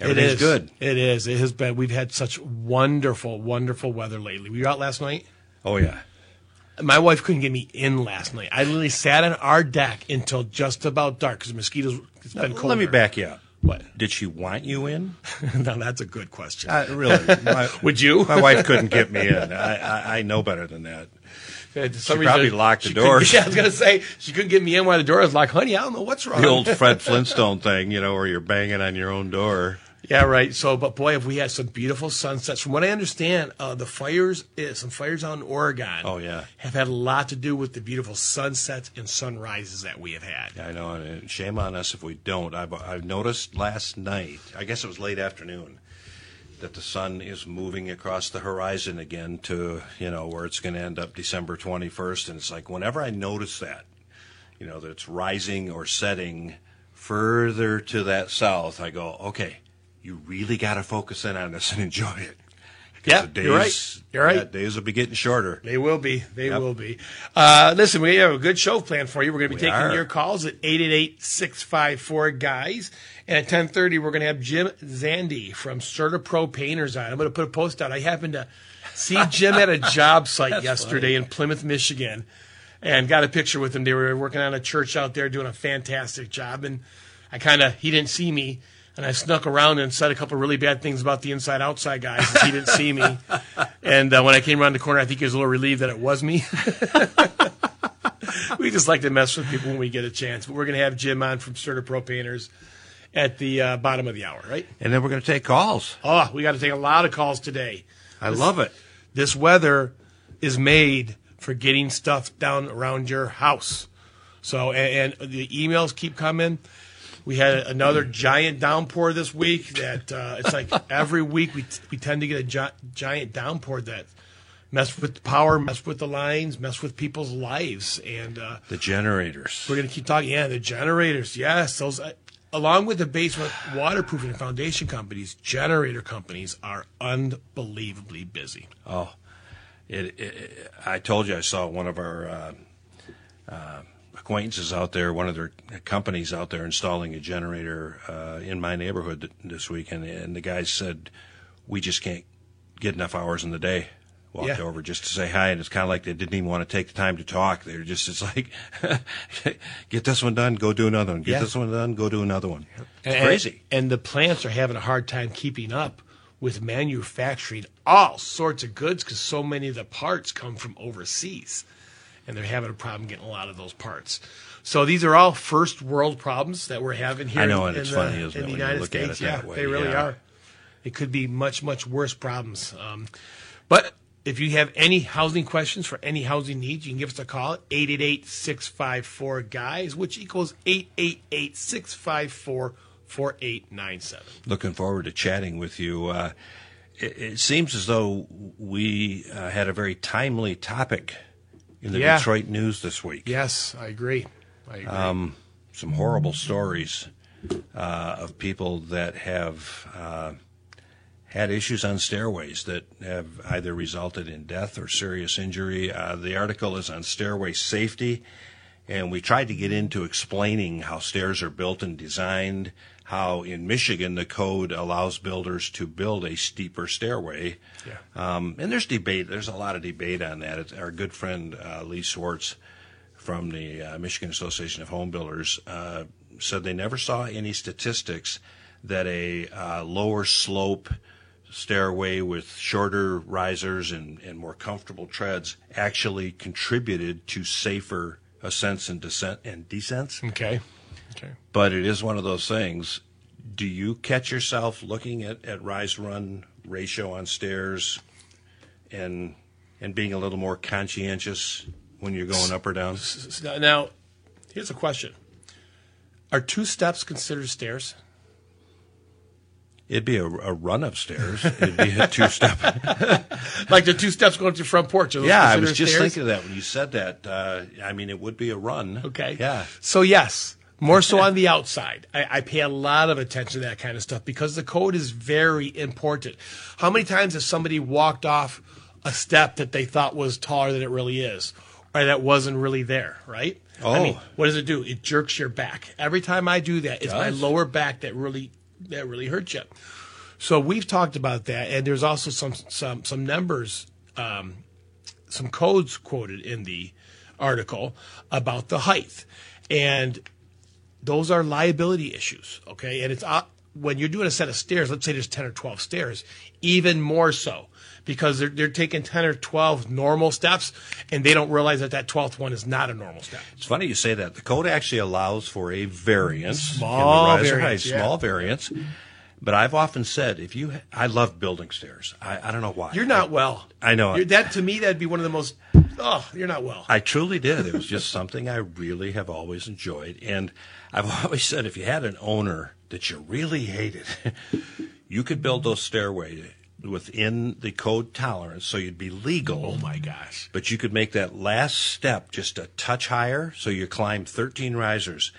Everything's it is. good. It is. It has been. We've had such wonderful, wonderful weather lately. Were you out last night? Oh yeah. My wife couldn't get me in last night. I literally sat on our deck until just about dark because mosquitoes. It's been cold. Let me back you up. What? Did she want you in? now that's a good question. Uh, really? My, Would you? my wife couldn't get me in. I, I, I know better than that. For some She probably locked the she. Yeah, I was gonna say she couldn't get me in while the door was locked. Honey, I don't know what's wrong. The old Fred Flintstone thing, you know, where you're banging on your own door. Yeah, right. So, but boy, have we had some beautiful sunsets. From what I understand, uh, the fires, uh, some fires out in Oregon, Oh, yeah. have had a lot to do with the beautiful sunsets and sunrises that we have had. I know, and shame on us if we don't. I've, I've noticed last night, I guess it was late afternoon, that the sun is moving across the horizon again to, you know, where it's going to end up December 21st. And it's like whenever I notice that, you know, that it's rising or setting further to that south, I go, okay, you really got to focus in on this and enjoy it. Yeah, you're right. You're right. yeah, days will be getting shorter. They will be. They Yep. will be. Uh, listen, we have a good show planned for you. We're going to be We taking are. your calls at 888-654-GUYS. And at 1030, we're going to have Jim Zandy from Certa Pro Painters on. I'm going to put a post out. I happened to see Jim at a job site yesterday in Plymouth, Michigan, and got a picture with him. They were working on a church out there doing a fantastic job. And I kind of, he didn't see me. And I snuck around and said a couple really bad things about the inside outside guys since he didn't see me. And uh, when I came around the corner, I think he was a little relieved that it was me. we just like to mess with people when we get a chance. But we're going to have Jim on from Certa Pro Painters at the uh, bottom of the hour, right? And then we're going to take calls. Oh, we got to take a lot of calls today. I love it. This weather is made for getting stuff down around your house. So, and, and the emails keep coming. We had another giant downpour this week. That uh, it's like every week we we tend to get a gi- giant downpour that mess with the power, mess with the lines, mess with people's lives, and uh, The generators. we're going to keep talking. Yeah, the generators. Yes, those. Uh, along with the basement waterproofing and foundation companies, generator companies are unbelievably busy. Oh, it, it, I told you I saw one of our uh, uh, acquaintances out there, one of their companies out there installing a generator uh, in my neighborhood this weekend, and, the guy said, "We just can't get enough hours in the day." Walked Yeah. over just to say hi, and it's kind of like they didn't even want to take the time to talk. They're just, it's like, get this one done, go do another one. Get Yeah. this one done, go do another one. It's And- crazy. And the plants are having a hard time keeping up with manufacturing all sorts of goods because so many of the parts come from overseas. And they're having a problem getting a lot of those parts. So these are all first world problems that we're having here I know, in, and it's in funny, the, isn't in it, the you United look at States. it yeah, that way, they really yeah. are. It could be much, much worse problems. Um, but if you have any housing questions for any housing needs, you can give us a call at 888-654-GUYS, which equals 888-654-4897. looking forward to chatting with you. Uh, it, it seems as though we uh, had a very timely topic in the Yeah. Detroit news this week. Yes, I agree. I agree. Um, some horrible stories uh, of people that have uh, had issues on stairways that have either resulted in death or serious injury. Uh, the article is on stairway safety, and we tried to get into explaining how stairs are built and designed, how in Michigan the code allows builders to build a steeper stairway. Yeah. Um, and there's debate. There's a lot of debate on that. It's our good friend uh, Lee Schwartz from the uh, Michigan Association of Home Builders uh, said they never saw any statistics that a uh, lower slope stairway with shorter risers and, and more comfortable treads actually contributed to safer ascents and descent and descents. okay. Okay. But it is one of those things. Do you catch yourself looking at, at rise run ratio on stairs and and being a little more conscientious when you're going up or down? Now, here's a question. Are two steps considered stairs? It'd be a, a run upstairs. It'd be a two step. Like the two steps going to your front porch? yeah, I was just stairs? thinking of that when you said that. Uh, I mean, it would be a run. Okay. Yeah. So yes, more so on the outside. I, I pay a lot of attention to that kind of stuff because the code is very important. How many times has somebody walked off a step that they thought was taller than it really is, or that wasn't really there? Right. I mean, Oh. what does it do? It jerks your back. Every time I do that, it's my lower back that really that really hurts you. So we've talked about that, and there's also some some some numbers, um, some codes quoted in the article about the height, and those are liability issues. Okay, and it's uh, when you're doing a set of stairs. Let's say there's ten or twelve stairs, even more so because they're they're taking ten or twelve normal steps, and they don't realize that that twelfth one is not a normal step. It's funny you say that. The code actually allows for a variance Small in the riser variance, height, yeah. small variance. But I've often said, if you, I love building stairs. I, I don't know why. You're not well. I know. You're, that to me, that'd be one of the most. Oh, you're not well. I truly did. It was just something I really have always enjoyed. And I've always said if you had an owner that you really hated, you could build those stairways within the code tolerance so you'd be legal. oh my gosh. But you could make that last step just a touch higher. So you climb 13 risers.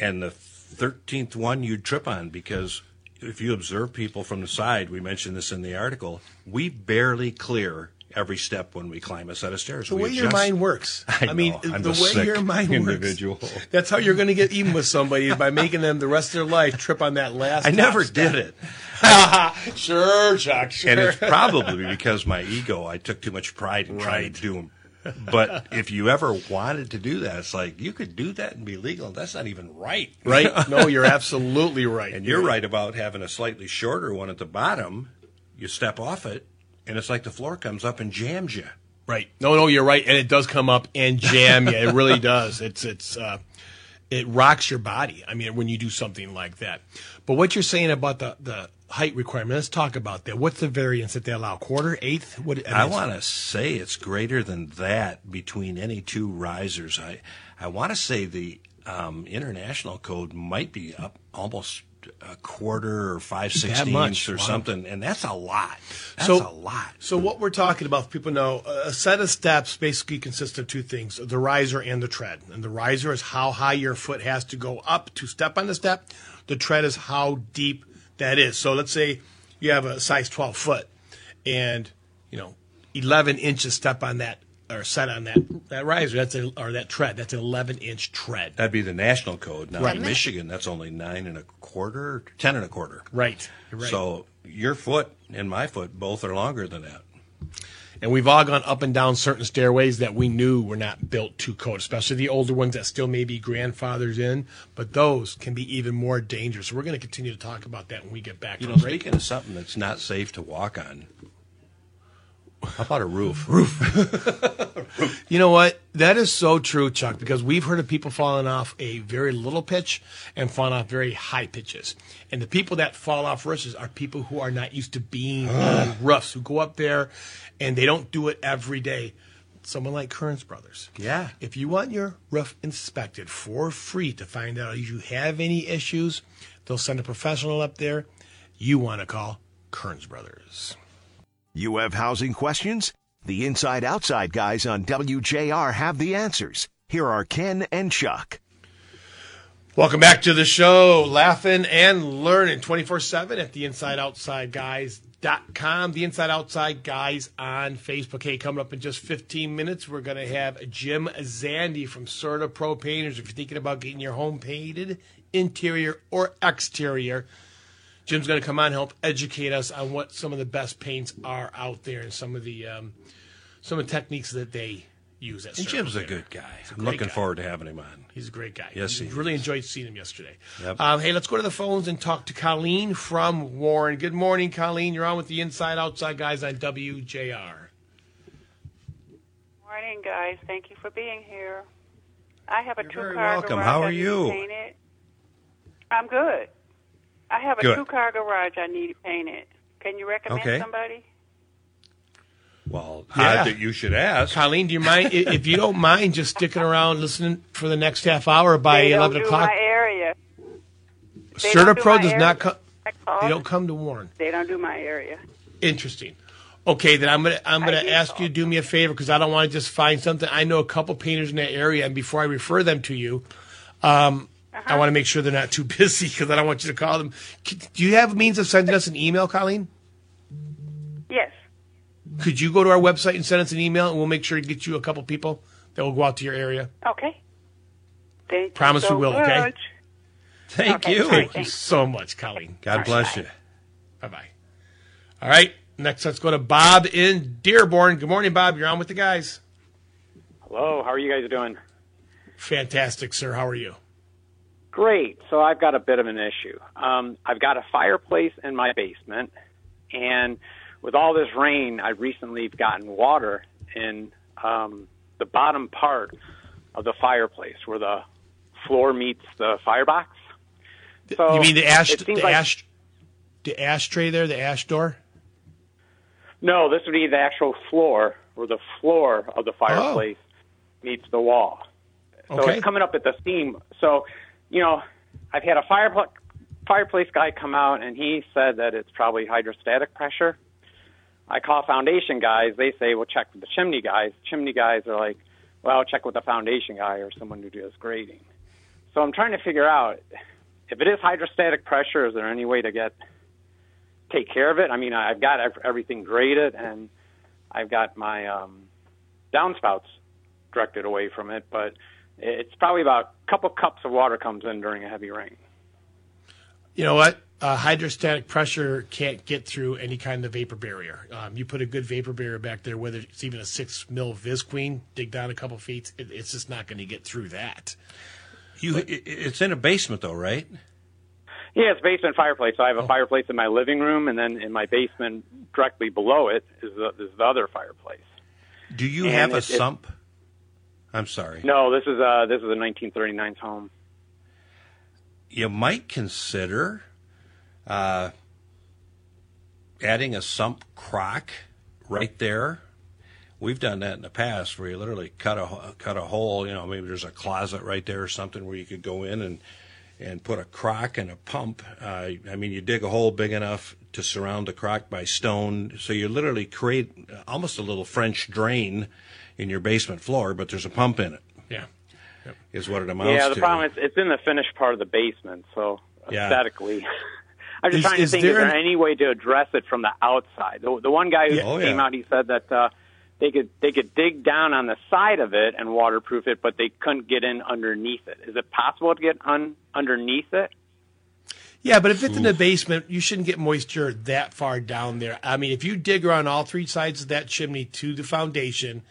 And the 13th one you'd trip on because if you observe people from the side, we mentioned this in the article, we barely clear every step when we climb a set of stairs. The We way your mind works. I mean, know. I'm the way your mind individual. works. That's how you're going to get even with somebody by making them the rest of their life trip on that last. I never step. did it. sure, Chuck. Sure. And it's probably because my ego, I took too much pride in trying to do them. But if you ever wanted to do that, it's like you could do that and be legal. That's not even right. right? No, you're absolutely right. And you're right about having a slightly shorter one at the bottom. You step off it, and it's like the floor comes up and jams you. Right. No, no, you're right, and it does come up and jam you. It really does. It's it's uh, it rocks your body. I mean, when you do something like that. But what you're saying about the the height requirement, let's talk about that. What's the variance that they allow? Quarter, eighth? What? mean, I want to say it's greater than that between any two risers. I I want to say the um, international code might be up almost a quarter or five sixteenths or Wow. something, and that's a lot. That's So- a lot. So what we're talking about, people know, a set of steps basically consists of two things: the riser and the tread. And the riser is how high your foot has to go up to step on the step. The tread is how deep that is. So let's say you have a size 12 foot, and you know, 11 inches step on that or set on that that riser. That's a, or that tread. That's an 11 inch tread. That'd be the national code. Now Right. in Michigan, that's only nine and a quarter, ten and a quarter. Right. Right. So your foot and my foot both are longer than that. And we've all gone up and down certain stairways that we knew were not built to code, especially the older ones that still may be grandfathers in. But those can be even more dangerous. So we're going to continue to talk about that when we get back You know, break. speaking of something that's not safe to walk on, how about a roof? Roof. You know what? That is so true, Chuck, because we've heard of people falling off a very little pitch and falling off very high pitches. And the people that fall off roofs are people who are not used to being on ah. roofs, who go up there and they don't do it every day. Someone like Kearns Brothers. Yeah. If you want your roof inspected for free to find out if you have any issues, they'll send a professional up there. You want to call Kearns Brothers. You have housing questions? The Inside Outside guys on WJR have the answers. Here are Ken and Chuck. Welcome back to the show, laughing and learning 24 7 at the InsideOutsideGuys.com. The Inside Outside Guys on Facebook. Hey, coming up in just 15 minutes, we're going to have Jim Zandy from CertaPro Painters. If you're thinking about getting your home painted, interior or exterior, Jim's going to come on and help educate us on what some of the best paints are out there and some of the um, some of the techniques that they use at And Certa Jim's a good guy. I'm looking guy. forward to having him on. He's a great guy. Yes, he really is. enjoyed seeing him yesterday. Yep. Um, hey, let's go to the phones and talk to Colleen from Warren. Good morning, Colleen. You're on with the Inside Outside guys on WJR. Morning, guys. Thank you for being here. I have a You're two very car welcome. garage. How are you? I'm good. I have a Good. two car garage I need painted. Can you recommend Okay. somebody? Well, Yeah. odd that you should ask. Colleen, do you mind i- if you don't mind just sticking around listening for the next half hour by they eleven don't o'clock? do my area. They Certa don't do Pro my does area. not come. I called. They don't come to Warren. They don't do my area. Interesting. Okay, then I'm gonna I'm gonna I do ask you to do me a favor because I don't want to just find something. I know a couple painters in that area, and before I refer them to you, um, I want to make sure they're not too busy because I don't want you to call them. Do you have a means of sending us an email, Colleen? Yes. Could you go to our website and send us an email, and we'll make sure to get you a couple people that will go out to your area. Okay. Thank Promise you so we will, okay? Thank Okay, you. all right, Thank you so much, Colleen. God bless you. Bye bye. All right. Next, let's go to Bob in Dearborn. Good morning, Bob. You're on with the guys. Hello, how are you guys doing? Fantastic, sir. How are you? Great. So I've got a bit of an issue. Um, I've got a fireplace in my basement, and with all this rain, I recently have gotten water in um, the bottom part of the fireplace where the floor meets the firebox. So you mean the ash, the like- ash, the ashtray there, the ash door? No, this would be the actual floor where the floor of the fireplace meets the wall. So Okay. it's coming up at the seam. So, you know, I've had a fire, fireplace guy come out and he said that it's probably hydrostatic pressure. I call foundation guys. They say, well, check with the chimney guys. Chimney guys are like, well, check with the foundation guy or someone who does grading. So I'm trying to figure out if it is hydrostatic pressure, is there any way to get take care of it? I mean, I've got ev- everything graded and I've got my um, downspouts directed away from it, but it's probably about a couple cups of water comes in during a heavy rain. You know what? Uh, hydrostatic pressure can't get through any kind of vapor barrier. Um, you put a good vapor barrier back there, whether it's even a six mil Visqueen, dig down a couple feet, it, it's just not going to get through that. You, i- i- it's in a basement though, right? Yeah, it's basement fireplace. So I have a fireplace in my living room, and then in my basement, directly below it, is the, is the other fireplace. Do you And have a it- it- sump? I'm sorry. No, this is uh this is a 1939's home. You might consider uh, adding a sump crock right there. We've done that in the past, where you literally cut a cut a hole. You know, maybe there's a closet right there or something where you could go in and and put a crock and a pump. Uh, I mean, you dig a hole big enough to surround the crock by stone, so you literally create almost a little French drain in your basement floor, but there's a pump in it. Yeah. Is what it amounts to. yeah, to. the problem is it's in the finished part of the basement, so Yeah. aesthetically. I'm just Is- trying to is think, there is there an- any way to address it from the outside? The, the one guy who Oh, came yeah. out, he said that uh, they could they could dig down on the side of it and waterproof it, but they couldn't get in underneath it. Is it possible to get un, underneath it? Yeah, but if it's in the basement, you shouldn't get moisture that far down there. I mean, if you dig around all three sides of that chimney to the foundation,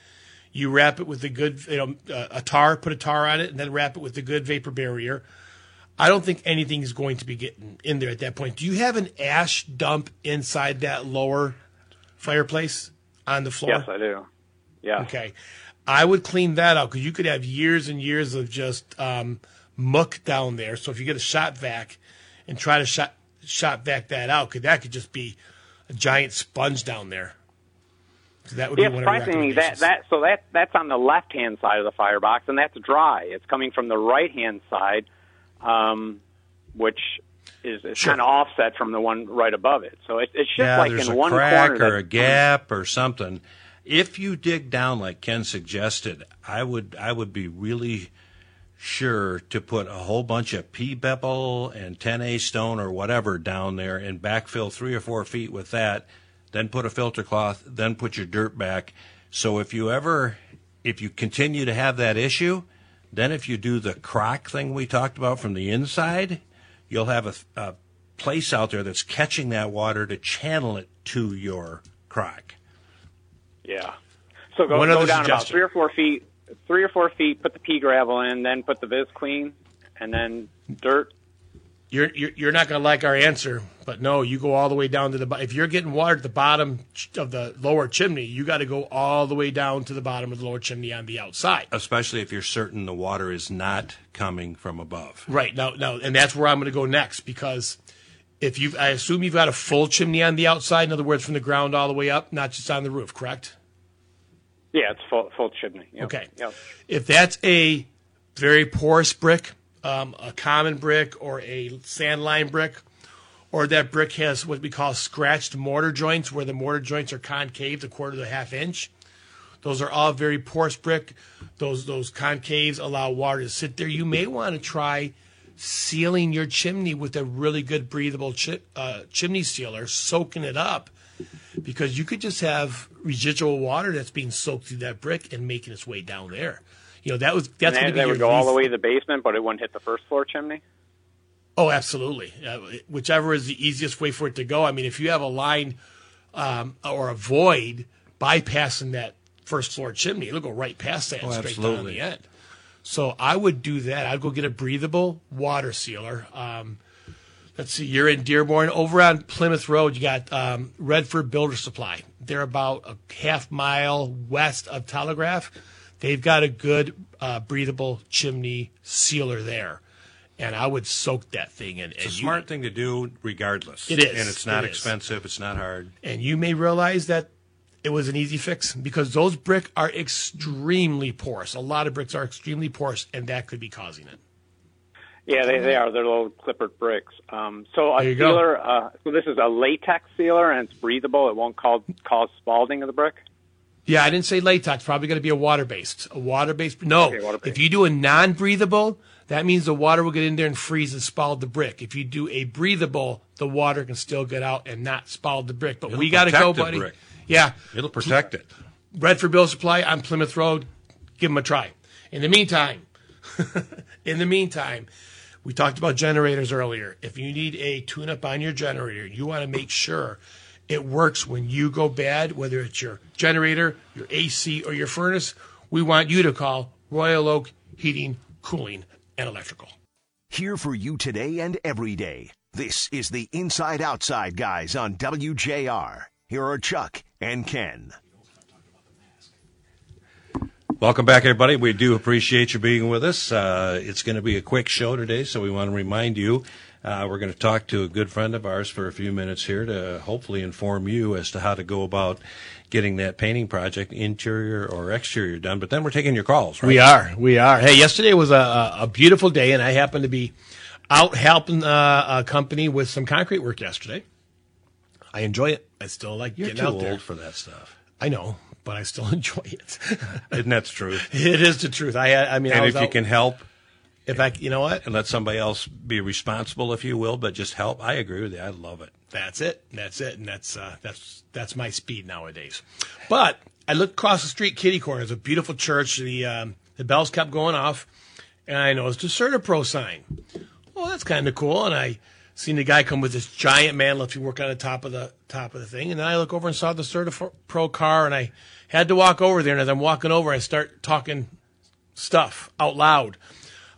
you wrap it with a good, you know, uh, a tar, put a tar on it, and then wrap it with a good vapor barrier. I don't think anything is going to be getting in there at that point. Do you have an ash dump inside that lower fireplace on the floor? Yes, I do. Yeah. Okay. I would clean that out because you could have years and years of just um, muck down there. So if you get a Shop-Vac and try to shot Shop-Vac that out, could that could just be a giant sponge down there. So that would Yeah, be one surprisingly, that that so that that's on the left hand side of the firebox, and that's dry. It's coming from the right hand side, um, which is, is Sure. kind of offset from the one right above it. So it, it's just yeah, like there's in a one crack corner or a gap or something. If you dig down like Ken suggested, I would I would be really sure to put a whole bunch of pea gravel and 10A stone or whatever down there and backfill three or four feet with that. Then put a filter cloth. Then put your dirt back. So if you ever if you continue to have that issue, then if you do the crock thing we talked about from the inside, you'll have a, a place out there that's catching that water to channel it to your crock. Yeah. So go, go down about three or four feet, three or four feet. Put the pea gravel in, then put the Viz Queen, and then dirt. You're, you're you're not going to like our answer, but no, you go all the way down to the. bo- If you're getting water at the bottom of the lower chimney, you got to go all the way down to the bottom of the lower chimney on the outside. Especially if you're certain the water is not coming from above. Right now, now, and that's where I'm going to go next because if you, I assume you've got a full chimney on the outside. In other words, from the ground all the way up, not just on the roof. Correct? Yeah, it's full full chimney. Yep. Okay. Yep. If that's a very porous brick, um, a common brick, or a sand line brick, or that brick has what we call scratched mortar joints, where the mortar joints are concave, a quarter to a half inch. Those are all very porous brick. Those those concaves allow water to sit there. You may want to try sealing your chimney with a really good breathable chi- uh, chimney sealer, soaking it up, because you could just have residual water that's being soaked through that brick and making its way down there. You know that was that's going to be that your would go all the way to the basement, but it wouldn't hit the first floor chimney. Oh, absolutely. Uh, whichever is the easiest way for it to go. I mean, if you have a line um, or a void bypassing that first floor chimney, it'll go right past that and Oh, straight down on the end. So I would do that. I'd go get a breathable water sealer. Um, let's see, you're in Dearborn. Over on Plymouth Road, you got um, Redford Builder Supply. They're about a half mile west of Telegraph. They've got a good uh, breathable chimney sealer there. And I would soak that thing in. It's a and you- smart thing to do, regardless. It is. and it's not It is. expensive. It's not hard. and you may realize that it was an easy fix because those brick are extremely porous. A lot of bricks are extremely porous, and that could be causing it. Yeah, they, they are. They're little clippered bricks. Um, so a There you go. sealer. Uh, so this is a latex sealer, and it's breathable. It won't cause cause spalling of the brick. Yeah, I didn't say latex. Probably going to be a water based. A water based. No, Okay, water-based. if you do a non breathable, that means the water will get in there and freeze and spall the brick. If you do a breathable, the water can still get out and not spall the brick. But It'll we got to go, buddy. brick. Yeah, It'll protect it. Redford Builder Supply on Plymouth Road. Give them a try. In the meantime, in the meantime, we talked about generators earlier. If you need a tune-up on your generator, you want to make sure it works when you go bad, whether it's your generator, your AC, or your furnace. We want you to call Royal Oak Heating, Cooling, and Electrical. Here for you today and every day. This is the Inside Outside guys on WJR. Here are Chuck and Ken. Welcome back, everybody. We do appreciate you being with us. Uh, it's going to be a quick show today, so we want to remind you uh, we're going to talk to a good friend of ours for a few minutes here to hopefully inform you as to how to go about getting that painting project, interior or exterior, done. But then we're taking your calls, right? We are. We are. Hey, yesterday was a, a, beautiful day, and I happened to be out helping uh, a company with some concrete work yesterday. I enjoy it. I still like You're getting out there. old for that stuff. I know, but I still enjoy it. Isn't that the truth? it is the truth. I, I mean, I And was if you can help if I, you know what? and let somebody else be responsible, if you will, but just help, I agree with you. I love it. That's it. That's it. And that's uh, that's that's my speed nowadays. But I looked across the street, kitty corner. It's a beautiful church. The um, the bells kept going off, and I noticed a CertaPro sign. Well, that's kind of cool. And I seen the guy come with this giant man lift. He work on the top of the top of the thing. And then I look over and saw the CertaPro car, and I had to walk over there. And as I'm walking over, I start talking stuff out loud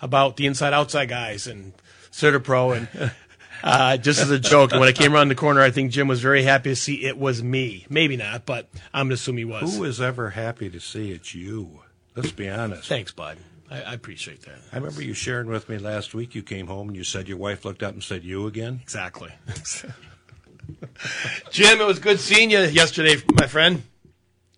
about the inside outside guys and CertaPro and uh, just as a joke. And when I came around the corner, I think Jim was very happy to see it was me. Maybe not, but I'm gonna assume he was. Who is ever happy to see it's you? Let's be honest. Thanks, bud. I, I appreciate that. I remember you sharing with me last week. You came home and you said your wife looked up and said, "You again?" Exactly. Jim, it was good seeing you yesterday, my friend.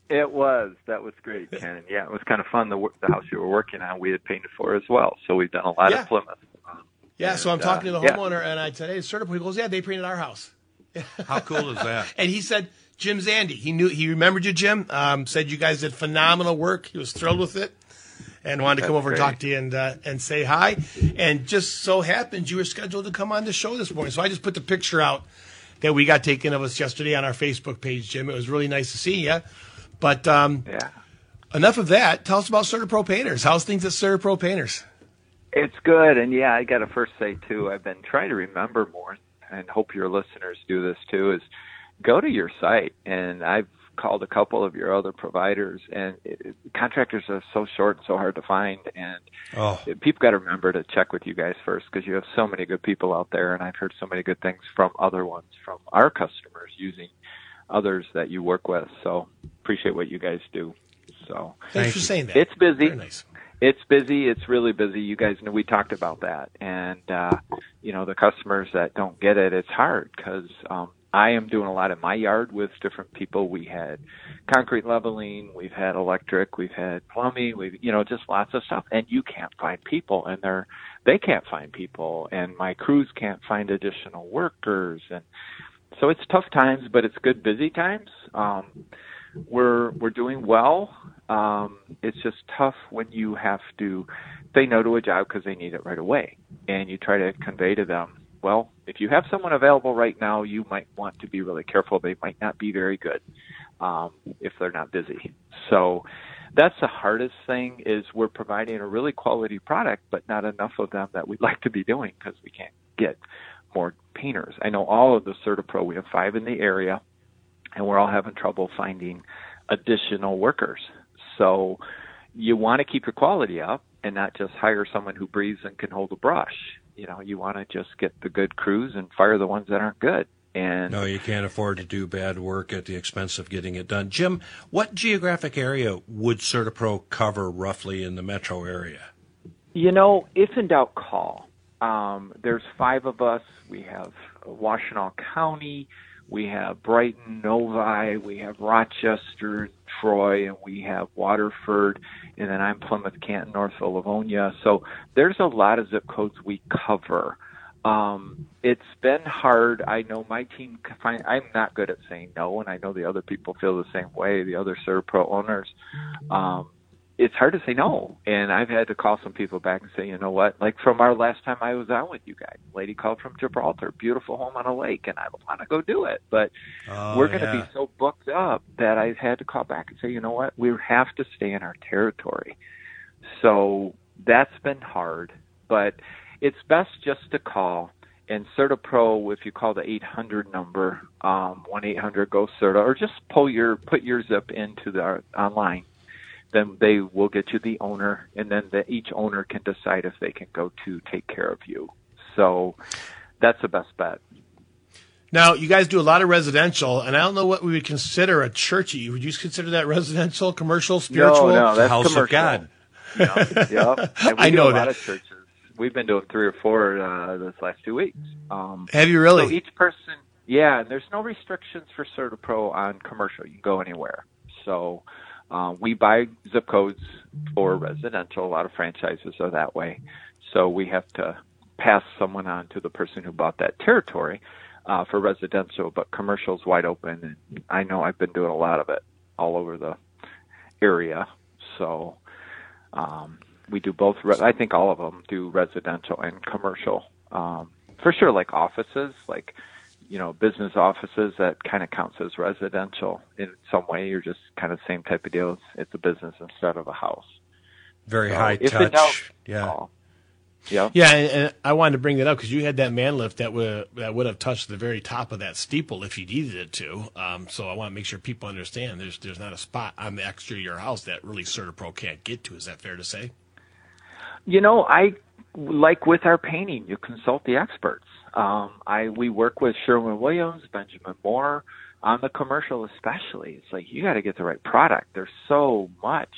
It was. That was great, Ken. Yeah, it was kind of fun. The, the house you were working on, we had painted for as well. So we've done a lot Yeah. of Plymouth. Um, Yeah, so I'm And, talking to the uh, yeah. homeowner, and I said, "Hey, CertaPro." He goes, "Yeah, they painted our house." How cool is that? And he said, Jim Zandy. He knew he remembered you, Jim. Um, said you guys did phenomenal work. He was thrilled with it, and wanted to come That's over and talk to you and uh, and say hi. And just so happened you were scheduled to come on the show this morning, so I just put the picture out that we got taken of us yesterday on our Facebook page, Jim. It was really nice to see you. But um, yeah. enough of that. Tell us about CertaPro Painters. How's things at CertaPro Painters? It's good, and yeah, I got to first say too. I've been trying to remember more, and hope your listeners do this too. Is go to your site, and I've called a couple of your other providers, and it, it- contractors are so short, and so hard to find, and Oh, people got to remember to check with you guys first because you have so many good people out there, and I've heard so many good things from other ones from our customers using others that you work with. So appreciate what you guys do. So Thanks for saying that. it's busy Very nice. it's busy. It's really busy. You guys know we talked about that, and uh, you know the customers that don't get it, it's hard because um, I am doing a lot in my yard with different people. We had concrete leveling, we've had electric, we've had plumbing, we've you know just lots of stuff, and you can't find people, and they're they can't find people, and my crews can't find additional workers, and so it's tough times, but it's good busy times. Um, we're we're doing well. Um, it's just tough when you have to say no to a job because they need it right away, and you try to convey to them, well, if you have someone available right now, you might want to be really careful. They might not be very good um, if they're not busy. So that's the hardest thing is we're providing a really quality product, but not enough of them that we'd like to be doing because we can't get more painters. I know all of the CertaPro. We have five in the area, and we're all having trouble finding additional workers. So you want to keep your quality up and not just hire someone who breathes and can hold a brush. You know, you want to just get the good crews and fire the ones that aren't good. And no, you can't afford to do bad work at the expense of getting it done. Jim, what geographic area would CertaPro cover roughly in the metro area? You know, if in doubt, call. Um, there's five of us. We have Washtenaw County, we have Brighton, Novi, we have Rochester, Troy, and we have Waterford, and then I'm Plymouth, Canton, Northville, Livonia. So there's a lot of zip codes we cover. Um, it's been hard. I know my team. Find, I'm not good at saying no, and I know the other people feel the same way. The other CertaPro owners, um, it's hard to say no. And I've had to call some people back and say, you know what? Like from our last time I was out with you guys, lady called from Gibraltar, beautiful home on a lake, and I want to go do it, but oh, we're going to yeah. be so booked up that I've had to call back and say, you know what? We have to stay in our territory. So that's been hard, but it's best just to call. And CertaPro, if you call the 800 number, um, one 800 go Certa, or just pull your put your zip into the online then they will get you the owner, and then the, each owner can decide if they can go to take care of you. So that's the best bet. Now, you guys do a lot of residential, and I don't know what we would consider a churchy. Would you consider that residential, commercial, spiritual? No, no, that's House commercial. of God. Yep, yep. I do know a that. lot of churches. We've been doing three or four uh, this last two weeks. Um, Have you really? So each person, yeah, and there's no restrictions for CertaPro on commercial. You can go anywhere. So uh, we buy zip codes for residential. A lot of franchises are that way. So we have to pass someone on to the person who bought that territory uh, for residential, but commercial's wide open. And I know I've been doing a lot of it all over the area. So um, we do both. Re- I think all of them do residential and commercial. Um, for sure, like offices, like you know, business offices that kind of counts as residential in some way. You're just kind of same type of deal. It's, it's a business instead of a house. Very So high if touch. doubt, yeah. call. Yeah. Yeah, and, and I wanted to bring that up because you had that man lift that would that would have touched the very top of that steeple if you needed it to. Um, so I want to make sure people understand there's there's not a spot on the exterior of your house that really CertaPro can't get to. Is that fair to say? You know, I like with our painting, you consult the experts. Um, I we work with Sherwin Williams, Benjamin Moore on the commercial, especially. It's like you got to get the right product. There's so much.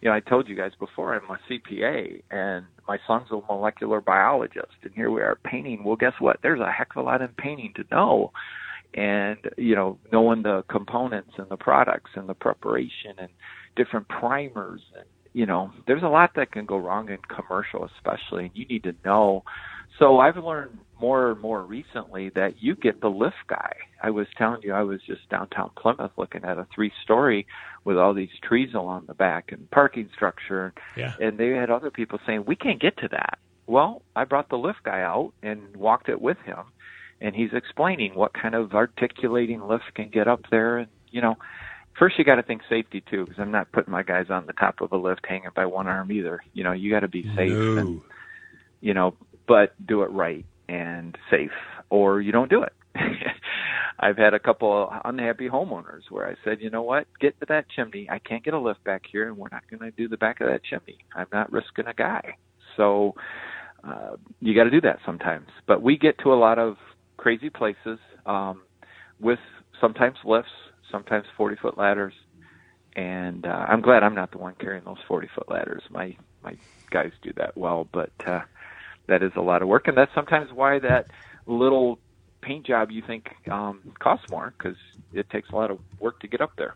You know, I told you guys before I'm a CPA and my son's a molecular biologist, and here we are painting. Well, guess what? There's a heck of a lot in painting to know, and you know, knowing the components and the products and the preparation and different primers and you know, there's a lot that can go wrong in commercial, especially, and you need to know. So I've learned more and more recently that you get the lift guy. I was telling you, I was just downtown Plymouth looking at a three story with all these trees along the back and parking structure. Yeah. And they had other people saying, we can't get to that. Well, I brought the lift guy out and walked it with him. And he's explaining what kind of articulating lift can get up there. And, you know, first you got to think safety too, because I'm not putting my guys on the top of a lift hanging by one arm either. You know, you got to be safe. No. And, you know, but do it right and safe, or you don't do it. I've had a couple unhappy homeowners where I said, you know what, get to that chimney. I can't get a lift back here, and we're not going to do the back of that chimney. I'm not risking a guy. So uh, you got to do that sometimes. But we get to a lot of crazy places um, with sometimes lifts, sometimes 40 foot ladders. And uh, I'm glad I'm not the one carrying those 40 foot ladders. My my guys do that well, but uh, that is a lot of work, and that's sometimes why that little paint job you think um, costs more because it takes a lot of work to get up there.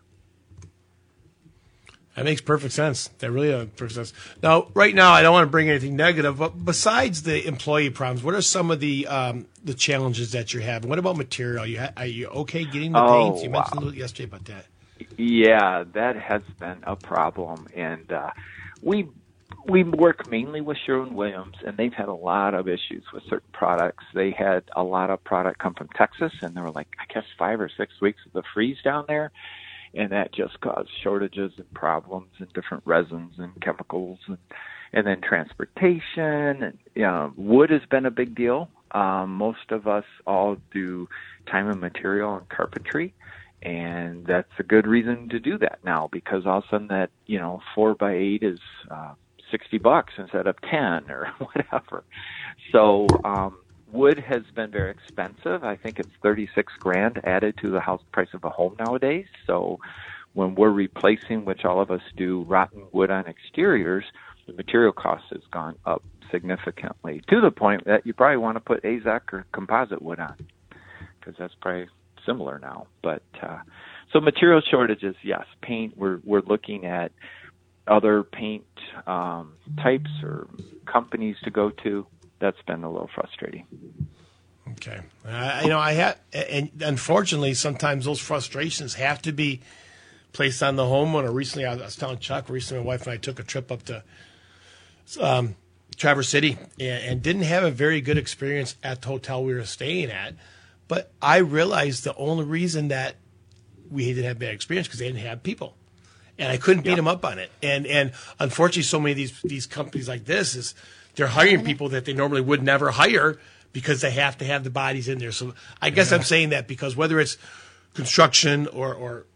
That makes perfect sense. That really uh, perfect sense. Now, right now, I don't want to bring anything negative, but besides the employee problems, what are some of the um, the challenges that you're having? What about material? You ha- are you okay getting the Oh, paints? You mentioned wow. a little yesterday about that. Yeah, that has been a problem, and uh, we we work mainly with Sherwin Williams, and they've had a lot of issues with certain products. They had a lot of product come from Texas, and there were like I guess five or six weeks of the freeze down there, and that just caused shortages and problems in different resins and chemicals, and and then transportation and you know, wood has been a big deal. Um, most of us all do time and material and carpentry, and that's a good reason to do that now because all of a sudden that you know four by eight is uh, sixty bucks instead of ten or whatever. So um, wood has been very expensive. I think it's thirty six grand added to the house price of a home nowadays. So when we're replacing, which all of us do, rotten wood on exteriors, the material cost has gone up significantly to the point that you probably want to put AZEK or composite wood on because that's probably similar now. But uh, so material shortages, yes. Paint, we're we're looking at other paint um, types or companies to go to. That's been a little frustrating. Okay, uh, you know I had, and unfortunately, sometimes those frustrations have to be placed on the homeowner. Recently, I was telling Chuck. Recently, my wife and I took a trip up to um, Traverse City and, and didn't have a very good experience at the hotel we were staying at. But I realized the only reason that we didn't have bad experience because they didn't have people, and I couldn't beat them up on it. And and unfortunately, so many of these these companies like this is they're hiring mm-hmm. people that they normally would never hire because they have to have the bodies in there. So I guess I'm saying that because whether it's construction or or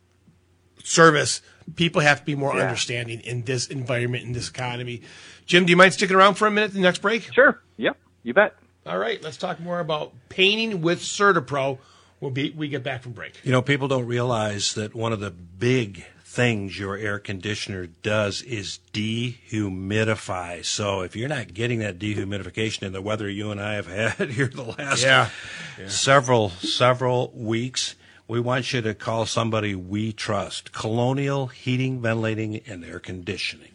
service, people have to be more Yeah. understanding in this environment in this economy. Jim, do you mind sticking around for a minute? The next break. Sure. Yep. You bet. All right, let's talk more about painting with CertaPro. We'll be we get back from break. You know, people don't realize that one of the big things your air conditioner does is dehumidify. So if you're not getting that dehumidification in the weather you and I have had here the last Yeah. several several weeks, we want you to call somebody we trust. Colonial Heating, Ventilating, and Air Conditioning.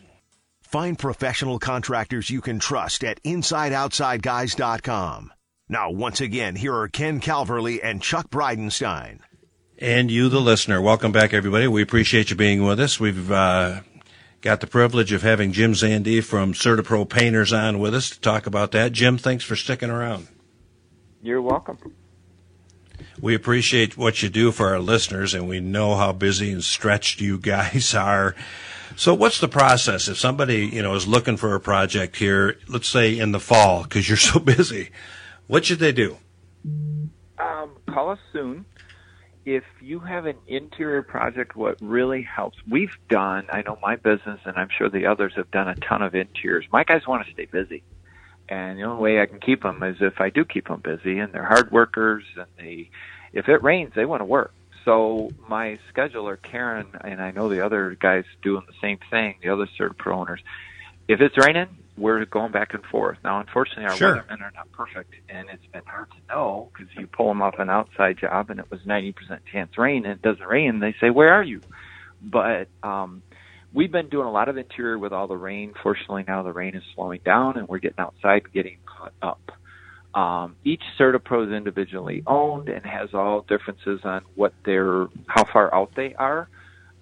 Find professional contractors you can trust at InsideOutsideGuys.com. Now, once again, here are Ken Calverley and Chuck Breidenstein. And you, the listener. Welcome back, everybody. We appreciate you being with us. We've uh, got the privilege of having Jim Zandy from CertaPro Painters on with us to talk about that. Jim, thanks for sticking around. You're welcome. We appreciate what you do for our listeners, and we know how busy and stretched you guys are. So, what's the process if somebody you know is looking for a project here? Let's say in the fall because you're so busy. What should they do? Um, call us soon. If you have an interior project, what really helps, we've done, I know my business and I'm sure the others have done a ton of interiors. My guys want to stay busy. And the only way I can keep them is if I do keep them busy and they're hard workers and they, if it rains, they want to work. So my scheduler, Karen, and I know the other guys doing the same thing, the other Cert Pro owners, if it's raining, we're going back and forth. Now, unfortunately, our Sure. weathermen are not perfect, and it's been hard to know because you pull them off an outside job and it was 90% chance rain, and it doesn't rain, and they say, "Where are you?" But um, we've been doing a lot of interior with all the rain. Fortunately, now the rain is slowing down, and we're getting outside, getting caught up. Um, each CertaPro is individually owned and has all differences on what their how far out they are.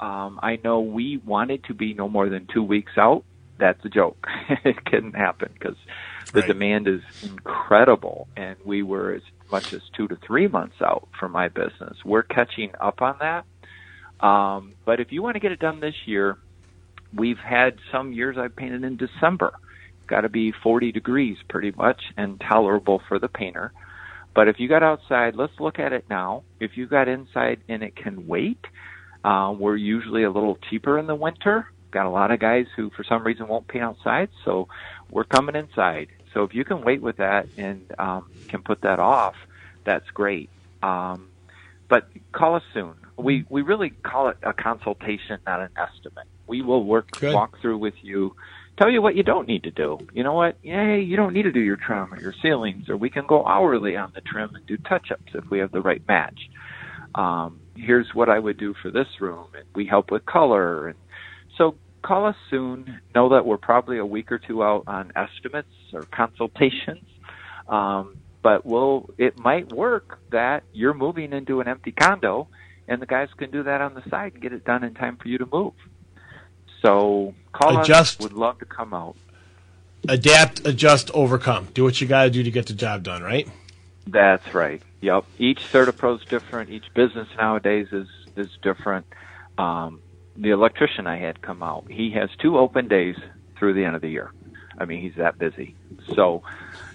Um, I know we wanted to be no more than two weeks out. That's a joke. it couldn't happen because the Right. demand is incredible, and we were as much as two to three months out for my business. We're catching up on that. Um, but if you want to get it done this year, we've had some years I've painted in December. Got to be 40 degrees pretty much and tolerable for the painter. But if you got outside, let's look at it now. If you got inside and it can wait, uh, we're usually a little cheaper in the winter. Got a lot of guys who, for some reason, won't paint outside, so we're coming inside. So if you can wait with that and um, can put that off, that's great. Um, but call us soon. We we really call it a consultation, not an estimate. We will work Good. walk through with you, tell you what you don't need to do. You know what? Yay, you don't need to do your trim or your ceilings, or we can go hourly on the trim and do touch ups if we have the right match. Um, here's what I would do for this room, and we help with color. And so call us soon. Know that we're probably a week or two out on estimates or consultations. Um, but we'll, it might work that you're moving into an empty condo and the guys can do that on the side and get it done in time for you to move. So call Adjust. us. Would love to come out. Adapt, adjust, overcome. Do what you got to do to get the job done, right? That's right. Yep. Each CertaPro is different. Each business nowadays is is different. Um, the electrician I had come out, he has two open days through the end of the year. I mean, he's that busy. So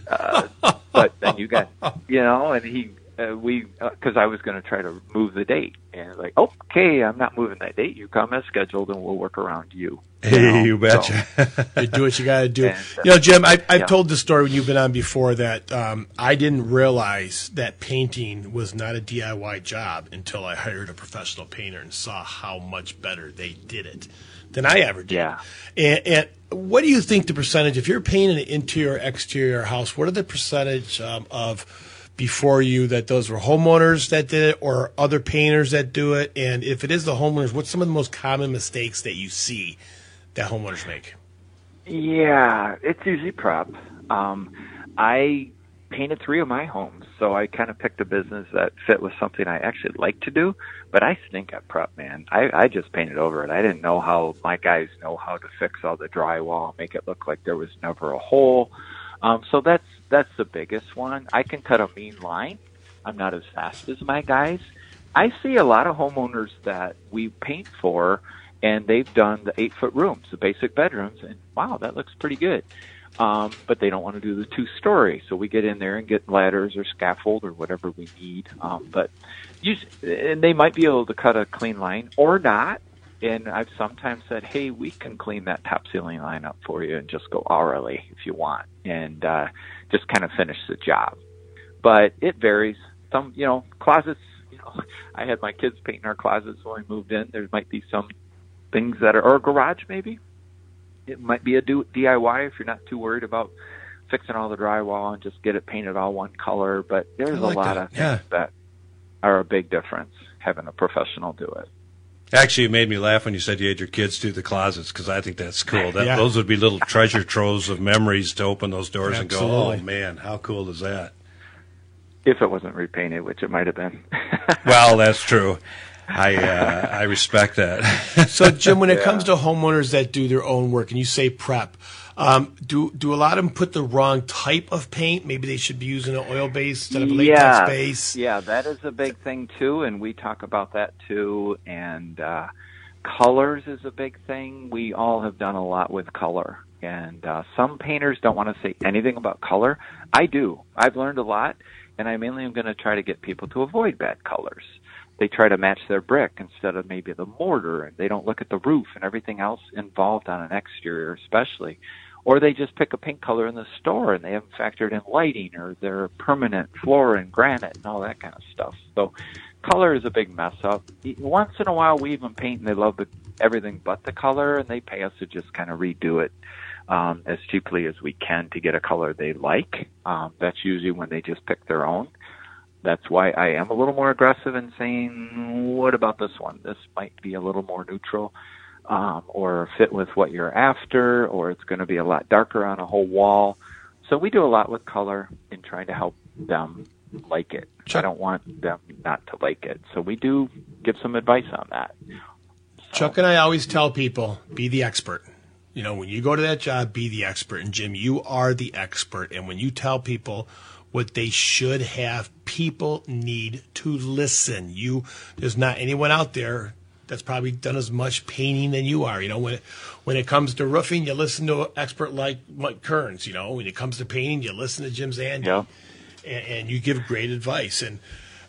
Uh, but then you got, you know, and he, uh, we, because uh, I was going to try to move the date, and like, okay, I'm not moving that date. You come as scheduled, and we'll work around you. Hey, you, know? you betcha. So, you do what you got to do. And, uh, you know, Jim, I, I've yeah. told the story when you've been on before that um, I didn't realize that painting was not a DIY job until I hired a professional painter and saw how much better they did it than I ever did. Yeah. And, and what do you think the percentage, if you're painting an interior, exterior house, what are the percentage um, of before you that those were homeowners that did it or other painters that do it? And if it is the homeowners, what's some of the most common mistakes that you see that homeowners make? Yeah, it's usually prep. Um, I painted three of my homes, so I kind of picked a business that fit with something I actually like to do. But I stink at prep, man. I, I just painted over it. I didn't know how my guys know how to fix all the drywall, make it look like there was never a hole. Um, so that's that's the biggest one. I can cut a mean line. I'm not as fast as my guys. I see a lot of homeowners that we paint for, and they've done the eight foot rooms, the basic bedrooms, and wow, that looks pretty good um, but they don't want to do the two story. So we get in there and get ladders or scaffold or whatever we need. Um, but you, and they might be able to cut a clean line or not. And I've sometimes said, hey, we can clean that top ceiling line up for you and just go hourly if you want, and uh, just kind of finish the job. But it varies. Some, you know, closets. You know, I had my kids painting our closets when we moved in. There might be some things that are, or a garage maybe it might be a do DIY if you're not too worried about fixing all the drywall and just get it painted all one color. But there's like a lot that. of things yeah. that are a big difference having a professional do it. Actually, it made me laugh when you said you had your kids do the closets because I think that's cool. That, yeah. Those would be little treasure troves of memories to open those doors Absolutely. and go, oh man, how cool is that? If it wasn't repainted, which it might have been. well, that's true. I uh, I respect that. so, Jim, when it yeah. comes to homeowners that do their own work, and you say prep, um, do do a lot of them put the wrong type of paint? Maybe they should be using an oil base instead of a latex yeah. base. Yeah, that is a big thing too, and we talk about that too. And uh, colors is a big thing. We all have done a lot with color, and uh, some painters don't want to say anything about color. I do. I've learned a lot, and I mainly am going to try to get people to avoid bad colors they try to match their brick instead of maybe the mortar and they don't look at the roof and everything else involved on an exterior especially. Or they just pick a paint color in the store and they haven't factored in lighting or their permanent floor and granite and all that kind of stuff. So color is a big mess up. Once in a while we even paint and they love the, everything but the color and they pay us to just kind of redo it um, as cheaply as we can to get a color they like. Um, that's usually when they just pick their own that's why I am a little more aggressive in saying, what about this one? This might be a little more neutral, um, or fit with what you're after, or it's going to be a lot darker on a whole wall. So we do a lot with color in trying to help them like it. Chuck, I don't want them not to like it. So we do give some advice on that. So. Chuck and I always tell people, be the expert. You know, when you go to that job, be the expert. And Jim, you are the expert. And when you tell people, what they should have. People need to listen. You, there's not anyone out there that's probably done as much painting than you are. You know, when it, when it comes to roofing, you listen to an expert like Mike Kearns. You know, when it comes to painting, you listen to Jim Zandy, yeah. and, and you give great advice. And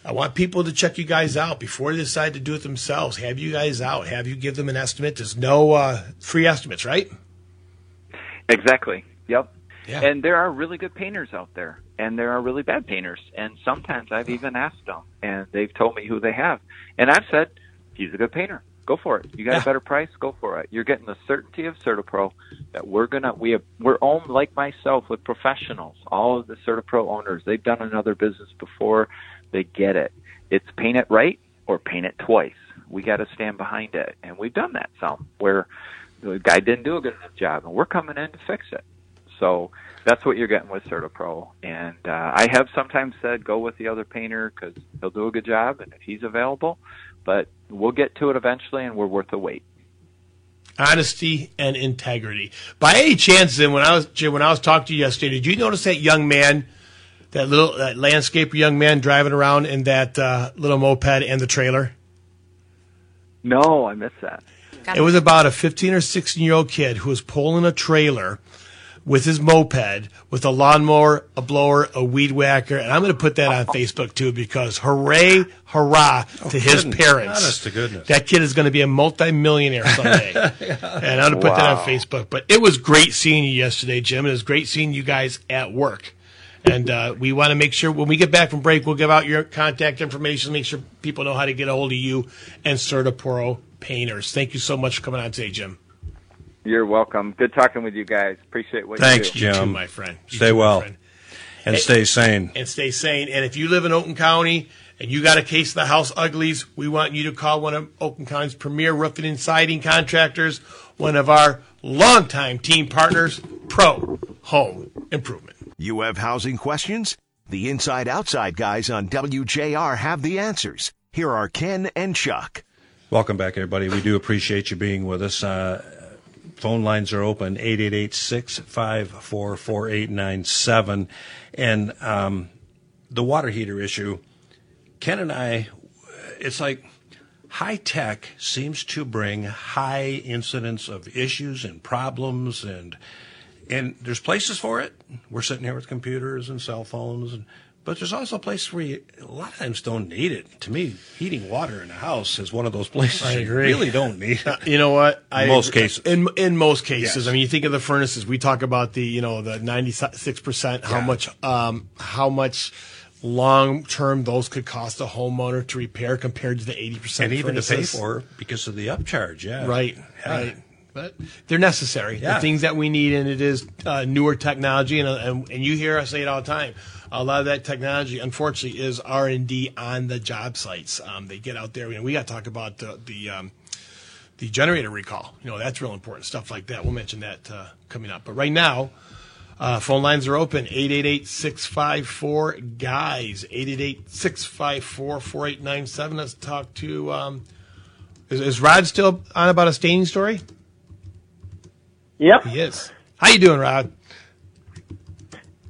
I want people to check you guys out before they decide to do it themselves. Have you guys out. Have you give them an estimate. There's no uh, free estimates, right? Exactly. Yep. Yeah. And there are really good painters out there, and there are really bad painters. And sometimes I've even asked them, and they've told me who they have. And I've said, he's a good painter. Go for it. You got yeah. a better price? Go for it. You're getting the certainty of CertaPro that we're gonna we have we're owned like myself with professionals. All of the CertaPro owners, they've done another business before. They get it. It's paint it right or paint it twice. We got to stand behind it, and we've done that some where the guy didn't do a good enough job, and we're coming in to fix it. So that's what you're getting with CertaPro. And uh, I have sometimes said go with the other painter because he'll do a good job and if he's available. But we'll get to it eventually, and we're worth the wait. Honesty and integrity. By any chance, then, when I was when I was talking to you yesterday, did you notice that young man, that little that landscaper young man driving around in that uh, little moped and the trailer? No, I missed that. It was about a 15 or 16 year old kid who was pulling a trailer with his moped, with a lawnmower, a blower, a weed whacker, and I'm going to put that on Facebook too because hooray, hurrah to his goodness. parents! Honest to goodness. that kid is going to be a multimillionaire someday, and I'm going to put that on Facebook. But it was great seeing you yesterday, Jim. It was great seeing you guys at work. And uh, we want to make sure when we get back from break, we'll give out your contact information, make sure people know how to get a hold of you and CertaPro Painters. Thank you so much for coming on today, Jim. You're welcome. Good talking with you guys. Appreciate what Thanks, you do. You too, Jim. my friend. You Stay too, well. friend. and stay sane. and stay sane. And if you live in Oakland County and you got a case of the house uglies, we want you to call one of Oakland County's premier roofing and siding contractors, one of our longtime team partners, Pro Home Improvement. You have housing questions? The Inside Outside guys on WJR have the answers. Here are Ken and Chuck. Welcome back, everybody. We do appreciate you being with us. Uh, phone lines are open 888-654-4897 and um, the water heater issue ken and i it's like high tech seems to bring high incidence of issues and problems and and there's places for it. We're sitting here with computers and cell phones and but there's also places where you a lot of times don't need it. To me, heating water in a house is one of those places I you really don't need it. You know what? I, most cases. in in most cases, Yes. I mean, you think of the furnaces. We talk about the you know the ninety six percent. How Yeah. much um how much long term those could cost a homeowner to repair compared to the eighty percent and even to pay for because of the upcharge. Yeah, Right, Yeah. right. But they're necessary. Yeah. The things that we need, and it is uh, newer technology, and, uh, and and you hear us say it all the time. A lot of that technology, unfortunately, is R and D on the job sites. Um, they get out there, and we got to talk about the the, um, the generator recall. You know, that's real important stuff like that. We'll mention that uh, coming up. But right now, uh, phone lines are open 888-654 guys 888-654-4897. Let's talk to. Um, is, is Rod still on about a staining story? Yep. He is. How you doing, Rod?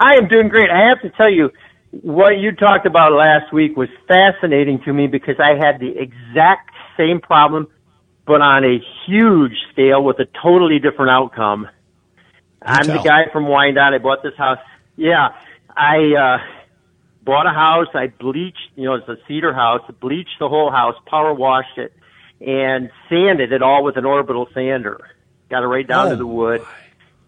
I am doing great. I have to tell you, what you talked about last week was fascinating to me because I had the exact same problem, but on a huge scale with a totally different outcome. I'm the guy from Wyandotte. I bought this house. Yeah, I uh, bought a house. I bleached, you know, it's a cedar house. Bleached the whole house, power washed it, and sanded it all with an orbital sander. Got it right down Oh, to the wood.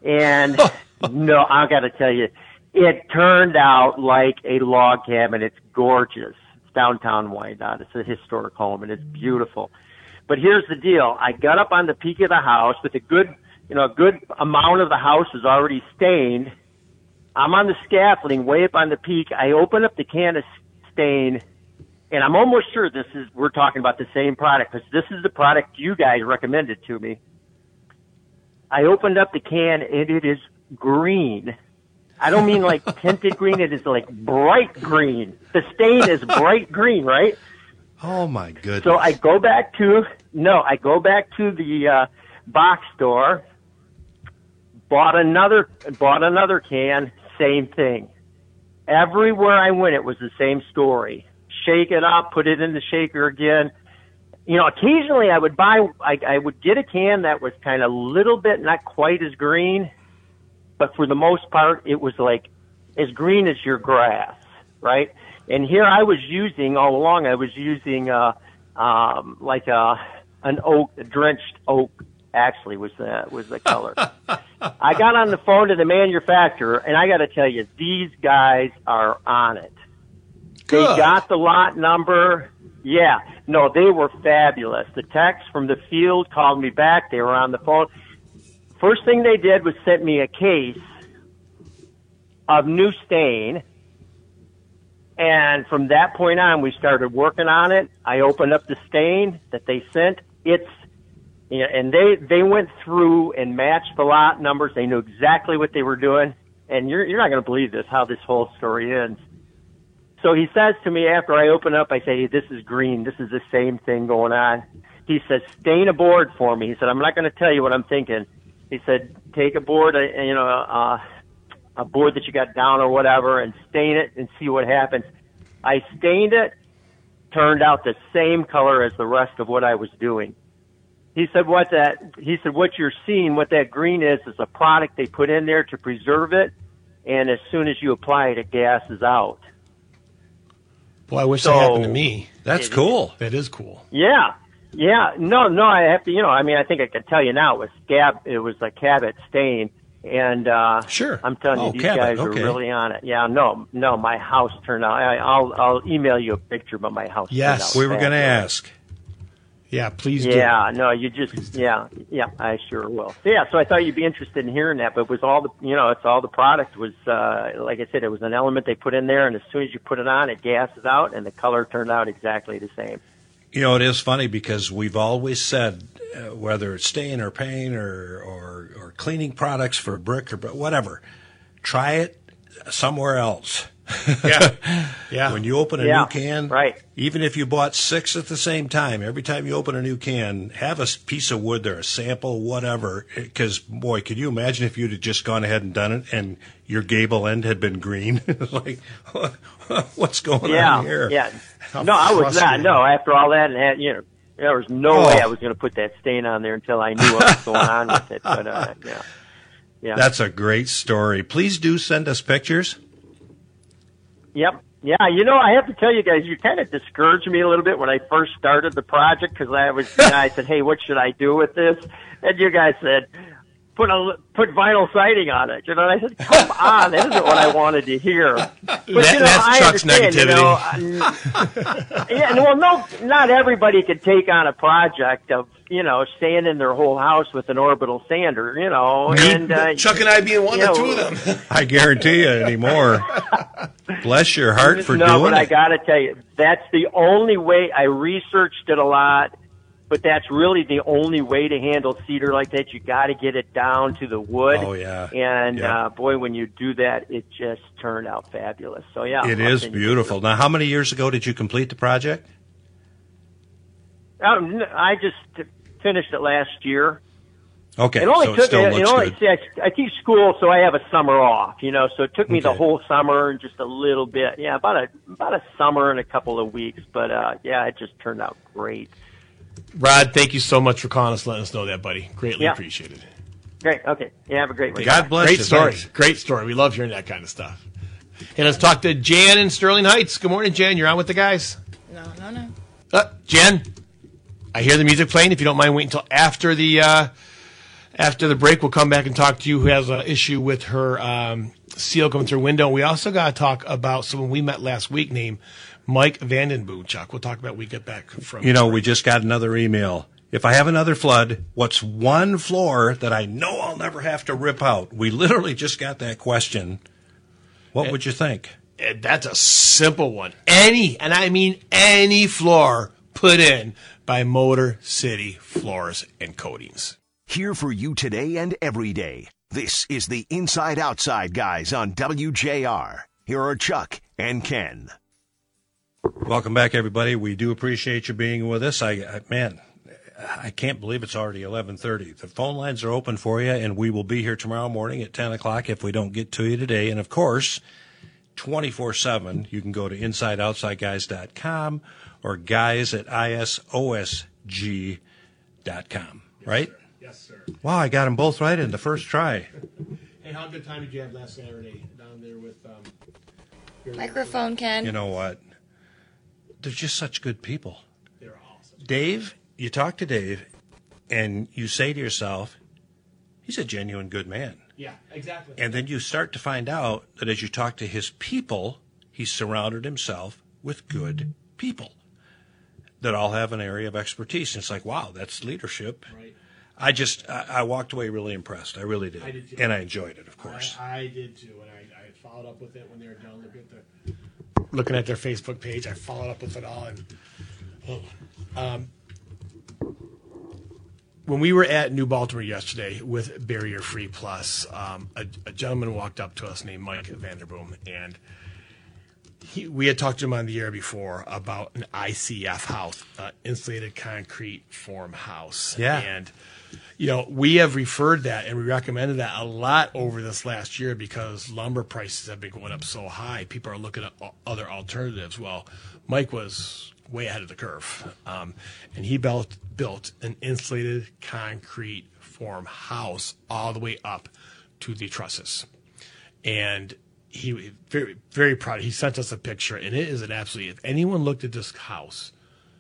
And no, I got to tell you, it turned out like a log cabin. It's gorgeous. It's downtown Wyandotte. It's a historic home and it's beautiful. But here's the deal. I got up on the peak of the house with a good, you know, a good amount of the house is already stained. I'm on the scaffolding way up on the peak. I open up the can of stain and I'm almost sure this is, we're talking about the same product because this is the product you guys recommended to me. I opened up the can and it is green. I don't mean like tinted green. It is like bright green. The stain is bright green, right? Oh my goodness. So I go back to no, I go back to the uh, box store, bought another bought another can, same thing. Everywhere I went, it was the same story. Shake it up, put it in the shaker again. You know, occasionally I would buy, I, I would get a can that was kind of a little bit not quite as green, but for the most part, it was like as green as your grass, right? And here I was using all along. I was using uh, um, like a an oak, a drenched oak. Actually, was the was the color. I got on the phone to the manufacturer, and I got to tell you, these guys are on it. They got the lot number. Yeah, no, they were fabulous. The techs from the field called me back. They were on the phone. First thing they did was sent me a case of new stain. And from that point on, we started working on it. I opened up the stain that they sent. It's, you know, and they, they went through and matched the lot numbers. They knew exactly what they were doing. And you're, you're not going to believe this, how this whole story ends. So he says to me after I open up, I say, this is green. This is the same thing going on. He says, stain a board for me. He said, I'm not going to tell you what I'm thinking. He said, take a board, uh, you know, uh, a board that you got down or whatever and stain it and see what happens. I stained it, turned out the same color as the rest of what I was doing. he said what that he said what you're seeing, what that green is, is a product they put in there to preserve it, and as soon as you apply it, it gases out. Boy, I wish So- that happened to me. That's cool. That is cool. Yeah, yeah. No, no. I have to. You know, I mean, I think I can tell you now. It was scab. It was a Cabot stain, and uh, Sure. I'm telling Oh, you, these Cabot, guys okay. are really on it. Yeah. No, no. My house turned out. I, I'll I'll email you a picture, but my house. Yes. turned out We were going to ask. Yeah, please do. Yeah, no, you just yeah, yeah, I sure will. So, yeah, so I thought you'd be interested in hearing that, but it was all the you know, it's all the product was uh like I said, it was an element they put in there and as soon as you put it on it gases out and the color turned out exactly the same. You know, it is funny because we've always said uh, whether it's stain or paint or, or or cleaning products for brick or whatever, try it somewhere else. Yeah. Yeah. When you open a Yeah, new can, right. Even if you bought six at the same time, every time you open a new can, have a piece of wood there, a sample, whatever. Because boy, could you imagine if you'd have just gone ahead and done it, and your gable end had been green? like, what's going Yeah, on here? yeah. No, I was not. frustrating. No, after all that, and had, you know, there was no Oh. way I was going to put that stain on there until I knew what was going on with it. But uh, yeah, yeah, That's a great story. Please do send us pictures. yep, yeah. You know, I have to tell you guys, you kind of discouraged me a little bit when I first started the project because I was, you know, I said, "Hey, what should I do with this?" And you guys said. Put a put vinyl siding on it, you know. And I said, "Come on, that isn't what I wanted to hear." But That- you know, that's I Chuck's understand, you negativity. know, yeah, well, no, not everybody could take on a project of you know sanding their whole house with an orbital sander, you know, and uh, Chuck and I being one you or know, two of them. I guarantee you anymore. Bless your heart for doing no, doing but it. I got to tell you, that's the only way. I researched it a lot, but that's really the only way to handle cedar like that. You got to get it down to the wood. Oh, yeah. and Yeah. uh, boy, when you do that, it just turned out fabulous. So yeah, It is beautiful. Now, how many years ago did you complete the project? Um, I just t- finished it last year. Okay, It only so it took still me. looks It only, good. see, I, I teach school, so I have a summer off. You know, so it took me the whole summer and just a little bit. Yeah, about a about a summer and a couple of weeks. But uh, yeah, it just turned out great. Rod, thank you so much for calling us, letting us know that, buddy. Greatly Yeah. appreciated. Great. Okay. Yeah. Have a great week. God bless Great you. story. Thanks. Great story. We love hearing that kind of stuff. And let's talk to Jan in Sterling Heights. Good morning, Jan. You're on with the guys. No, no, no. Uh, Jen, I hear the music playing. If you don't mind waiting until after the uh, after the break, we'll come back and talk to you who has an issue with her um, seal coming through window. We also got to talk about someone we met last week named Mike Vandenboe. Chuck, we'll talk about we get back from. You know, we just got another email. If I have another flood, what's one floor that I know I'll never have to rip out? We literally just got that question. What would you think? Uh, That's a simple one. Any, and I mean any floor put in by Motor City Floors and Coatings. Here for you today and every day. This is the Inside Outside guys on WJR. Here are Chuck and Ken. Welcome back, everybody. We do appreciate you being with us. I, I man, I can't believe it's already eleven thirty. The phone lines are open for you, and we will be here tomorrow morning at ten o'clock if we don't get to you today. And of course, twenty four seven. You can go to InsideOutsideGuys.com or guys at isosg dot com. Right? Yes, sir. Wow, I got them both right in the first try. Hey, how good time did you have last Saturday down there with? Um, Microphone, Ken. You know what? They're just such good people. they're awesome. Dave, you talk to Dave, and you say to yourself, he's a genuine good man. Yeah, exactly. And then you start to find out that as you talk to his people, he's surrounded himself with good people that all have an area of expertise. And it's like, wow, that's leadership. Right. I just, I, I walked away really impressed. I really did. I did too. and I enjoyed it, of course. I, I did too, and I, I followed up with it when they were done looking at the looking at their Facebook page. I followed up with it all, and um, when we were at New Baltimore yesterday with Barrier Free Plus, um, a, a gentleman walked up to us named Mike Vanderboom, and he, we had talked to him on the air before about an ICF house, uh, insulated concrete form house, Yeah. and you know, we have referred that and we recommended that a lot over this last year because lumber prices have been going up so high. People are looking at other alternatives. Well, Mike was way ahead of the curve. Um, and he built built an insulated concrete form house all the way up to the trusses, and he very very proud. He sent us a picture, and it is an absolutely. If anyone looked at this house,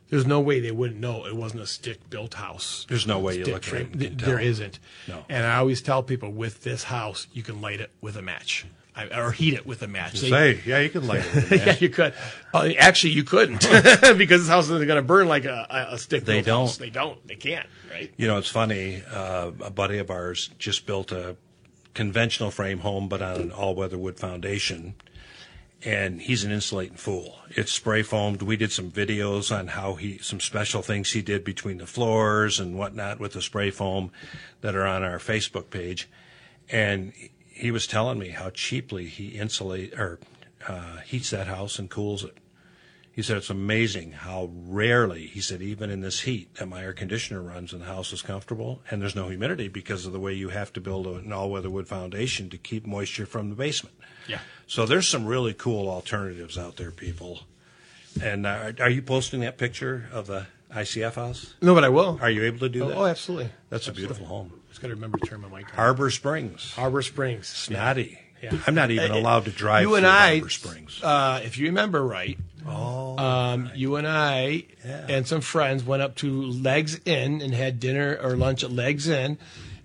there's no way they wouldn't know it wasn't a stick built house. There's no way you look at frame. it Th- can There isn't. No. And I always tell people with this house, you can light it with a match. I, or heat it with a match. They- Say, yeah, you can light it. yeah, you could. Uh, actually, you couldn't because this house isn't going to burn like a, a, stick. They built house. don't. They don't. They can't. Right. You know, it's funny. Uh, a buddy of ours just built a conventional frame home, but on an all-weather wood foundation, and he's an insulating fool. It's spray foamed. We did some videos on how he, some special things he did between the floors and whatnot with the spray foam that are on our Facebook page, and he was telling me how cheaply he insulate or uh, heats that house and cools it. He said it's amazing how rarely, he said, even in this heat, that my air conditioner runs and the house is comfortable and there's no humidity because of the way you have to build an all weather wood foundation to keep moisture from the basement. Yeah. So there's some really cool alternatives out there, people. And uh, are you posting that picture of the ICF house? No, but I will. Are you able to do oh, that? oh, absolutely. That's a beautiful home. Just got to remember to turn my mic on. Harbor Springs. Harbor Springs. Snotty. Yeah. I'm not even allowed to drive You and through I, Harbor Springs. uh, if you remember right, oh, um, you and I Yeah. and some friends went up to Legs Inn and had dinner or lunch at Legs Inn.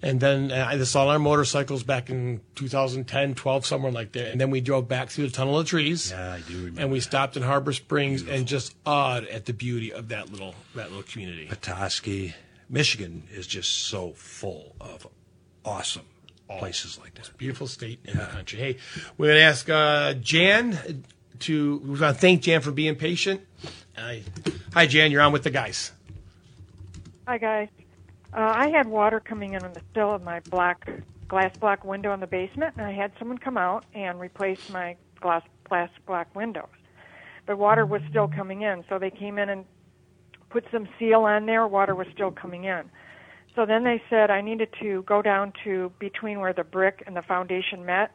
And then uh, I saw our motorcycles back in 2010, 12, somewhere like that. And then we drove back through the tunnel of trees. yeah, I do remember. And we stopped in Harbor Springs and just awed at the beauty of that little that little community. Petoskey, Michigan is just so full of awesome places like that. Beautiful state in the country. Hey, we're going to ask uh, Jan to. We want to thank Jan for being patient. Uh, hi, Jan. You're on with the guys. Hi guys. Uh, I had water coming in on the sill of my black glass block window in the basement, and I had someone come out and replace my glass glass block windows. But water was still coming in, so they came in and put some seal on there. Water was still coming in. So then they said I needed to go down to between where the brick and the foundation met,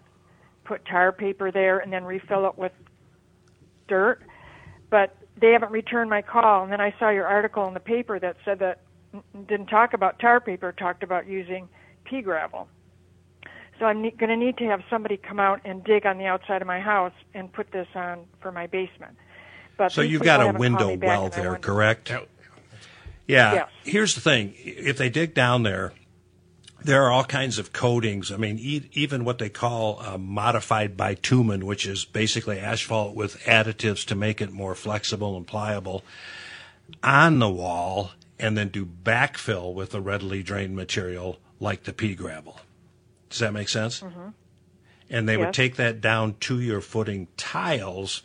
put tar paper there, and then refill it with dirt. But they haven't returned my call. And then I saw your article in the paper that said that didn't talk about tar paper, talked about using pea gravel. So I'm ne- going to need to have somebody come out and dig on the outside of my house and put this on for my basement. But So you've got a window well there, correct? Yeah. Yes. Here's the thing: if they dig down there, there are all kinds of coatings. I mean, e- even what they call uh, modified bitumen, which is basically asphalt with additives to make it more flexible and pliable, on the wall, and then do backfill with a readily drained material like the pea gravel. Does that make sense? And they would take that down to your footing tiles.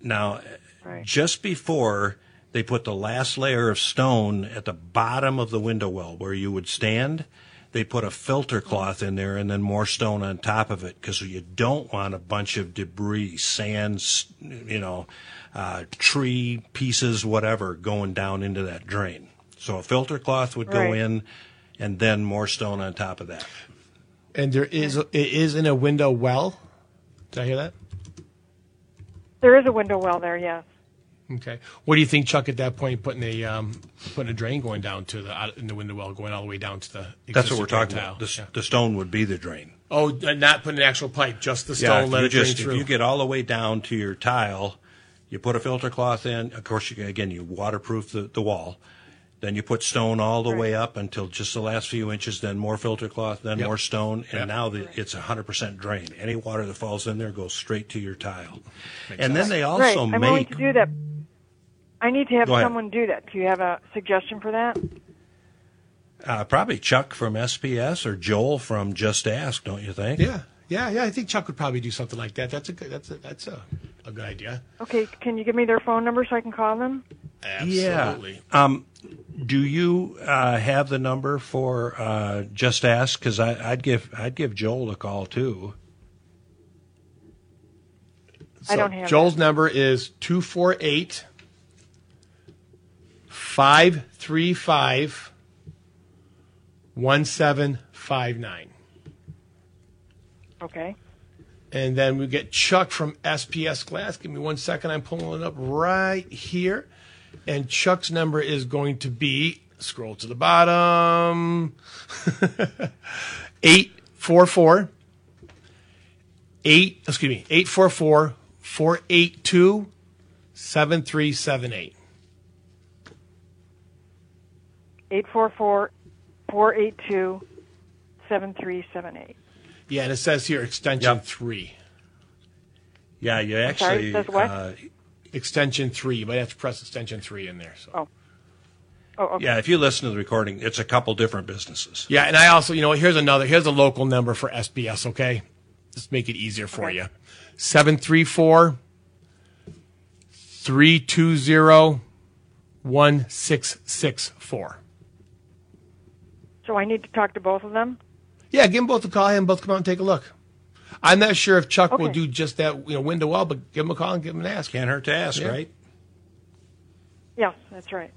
Now, Right. just before they put the last layer of stone at the bottom of the window well where you would stand, they put a filter cloth in there and then more stone on top of it because you don't want a bunch of debris, sands, you know, uh, tree pieces, whatever, going down into that drain. So a filter cloth would go Right. in and then more stone on top of that. And there is it is in a window well. Did I hear that? There is a window well there, yes. Okay. What do you think, Chuck? At that point, putting a um, putting a drain going down to the out in the window well, going all the way down to the. That's what we're talking tile. about. The, s- Yeah. the stone would be the drain. Oh, uh, not putting an actual pipe, just the stone. if let you it drain just through. if you get all the way down to your tile, you put a filter cloth in. Of course, you, again you waterproof the, the wall. Then you put stone all the way up until just the last few inches. Then more filter cloth. Then Yep. more stone, and Yep. now the, it's hundred percent drain. Any water that falls in there goes straight to your tile. and then they also right. I'm willing make to do that. I need to have Go ahead. someone do that. Do you have a suggestion for that? uh, probably Chuck from SPS or Joel from Just Ask, don't you think? yeah, yeah, yeah. I think Chuck would probably do something like that. That's a good. That's a that's a, a good idea. Okay, can you give me their phone number so I can call them? Absolutely. Yeah. Um, do you uh, have the number for uh, Just Ask? Because I'd give I'd give Joel a call too. I don't have Joel's number is 248 535 1759. Okay. And then we get Chuck from SPS Glass. Give me one second. I'm pulling it up right here. And Chuck's number is going to be scroll to the bottom 844 8 excuse me 844 482 7378 844 482 7378. Yeah, and it says here extension Yep. 3. Yeah, you sorry, actually. it says what? uh, Extension 3. You might have to press extension 3 in there. So. Oh. Oh, okay. yeah, if you listen to the recording, it's a couple different businesses. Yeah, and I also, you know, here's another, here's a local number for SBS, okay? Just make it easier for Okay. you. 734 320 1664. So I need to talk to both of them? Yeah, give them both a call, have them both come out and take a look. I'm not sure if Chuck will do just that, you know, window well, but give him a call and give him an ask. Can't hurt to ask, Yeah. right? Yes, that's right.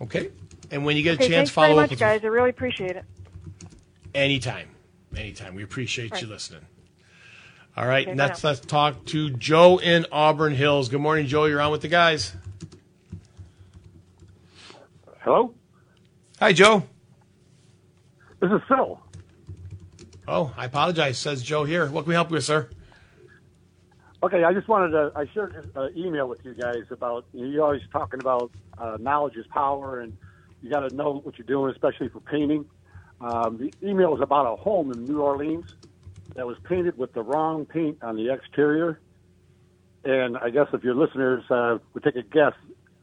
Okay? And when you get a Okay, chance, thanks follow very up much, with guys. I really appreciate it. Anytime. Anytime. We appreciate you listening. All right, Okay, next bye let's talk to Joe in Auburn Hills. Good morning, Joe. You're on with the guys. Hello, Hi, Joe. this is Phil. Oh, I apologize, says Joe here. What can we help you with, sir? Okay, I just wanted to. I shared an email with you guys about you know, you're always talking about uh, knowledge is power, and you got to know what you're doing, especially for painting. Um, the email is about a home in New Orleans that was painted with the wrong paint on the exterior. And I guess if your listeners uh, would take a guess,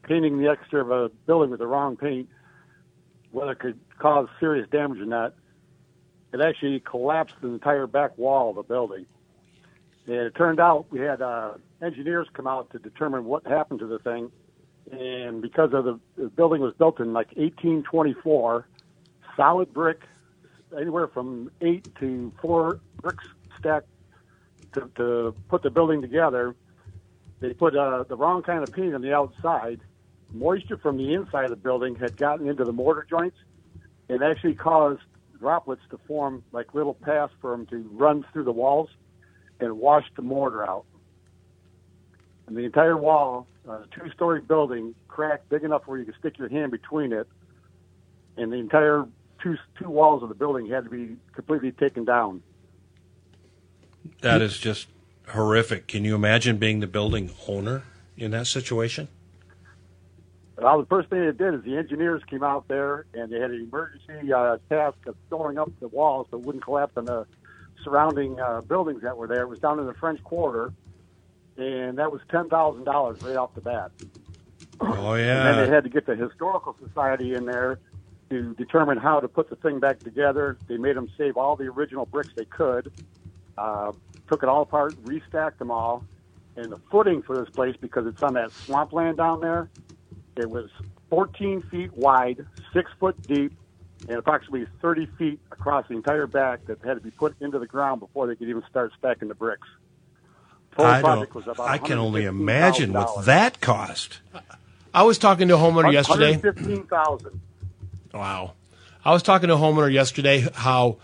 painting the exterior of a building with the wrong paint, whether it could cause serious damage or not, it actually collapsed the entire back wall of the building. And it turned out we had uh, engineers come out to determine what happened to the thing. And because of the, the building was built in like 1824, solid brick, anywhere from eight to four bricks stacked to, to put the building together. They put uh, the wrong kind of paint on the outside. Moisture from the inside of the building had gotten into the mortar joints and actually caused droplets to form like little paths for them to run through the walls and wash the mortar out. And the entire wall, uh, two-story building, cracked big enough where you could stick your hand between it, and the entire two two walls of the building had to be completely taken down. That is just horrific. Can you imagine being the building owner in that situation? Well, the first thing they did is the engineers came out there and they had an emergency uh, task of filling up the walls so it wouldn't collapse on the surrounding uh, buildings that were there. It was down in the French Quarter, and that was ten thousand dollars right off the bat. Oh yeah. And then they had to get the historical society in there to determine how to put the thing back together. They made them save all the original bricks they could, uh, took it all apart, restacked them all, and the footing for this place because it's on that swampland down there. It was 14 feet wide, six foot deep, and approximately 30 feet across the entire back that had to be put into the ground before they could even start stacking the bricks. Total I project don't. was about I can only $115,000. imagine what that cost. I was talking to a homeowner yesterday. 115,000. Wow. I was talking to a homeowner yesterday how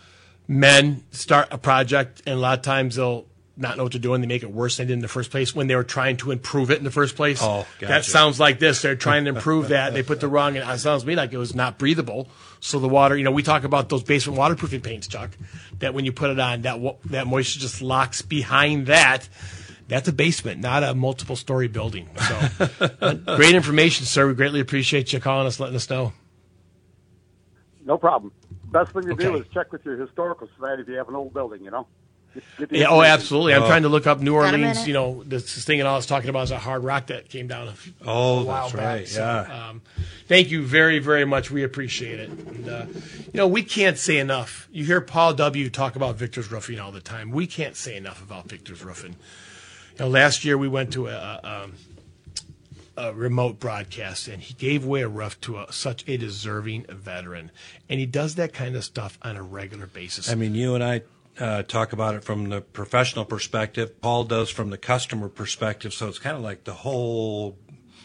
men start a project and a lot of times they'll not know what they're doing. They make it worse than they did in the first place when they were trying to improve it in the first place. Oh, That sounds like this. They're trying to improve that. They put the wrong, and it sounds to me like it was not breathable. So the water, you know, we talk about those basement waterproofing paints, Chuck, that when you put it on, that, that moisture just locks behind that. That's a basement, not a multiple story building. So great information, sir. We greatly appreciate you calling us, letting us know. No problem. Best thing to do is check with your historical society if you have an old building, you know? Get- get the Yeah, oh, absolutely. I'm trying to look up New Orleans. You know, this thing and all I was talking about is a hard rock that came down. A, few- Oh, a while that's back. right, So, yeah. um, thank you very, very much. We appreciate it. And, uh, you know, we can't say enough. You hear Paul W. talk about Victor's Roofing all the time. We can't say enough about Victor's Roofing. You know, last year we went to a, a, um, a remote broadcast, and he gave away a roof to a, such a deserving veteran, and he does that kind of stuff on a regular basis. I mean, you and I uh, talk about it from the professional perspective. Paul does from the customer perspective. So it's kind of like the whole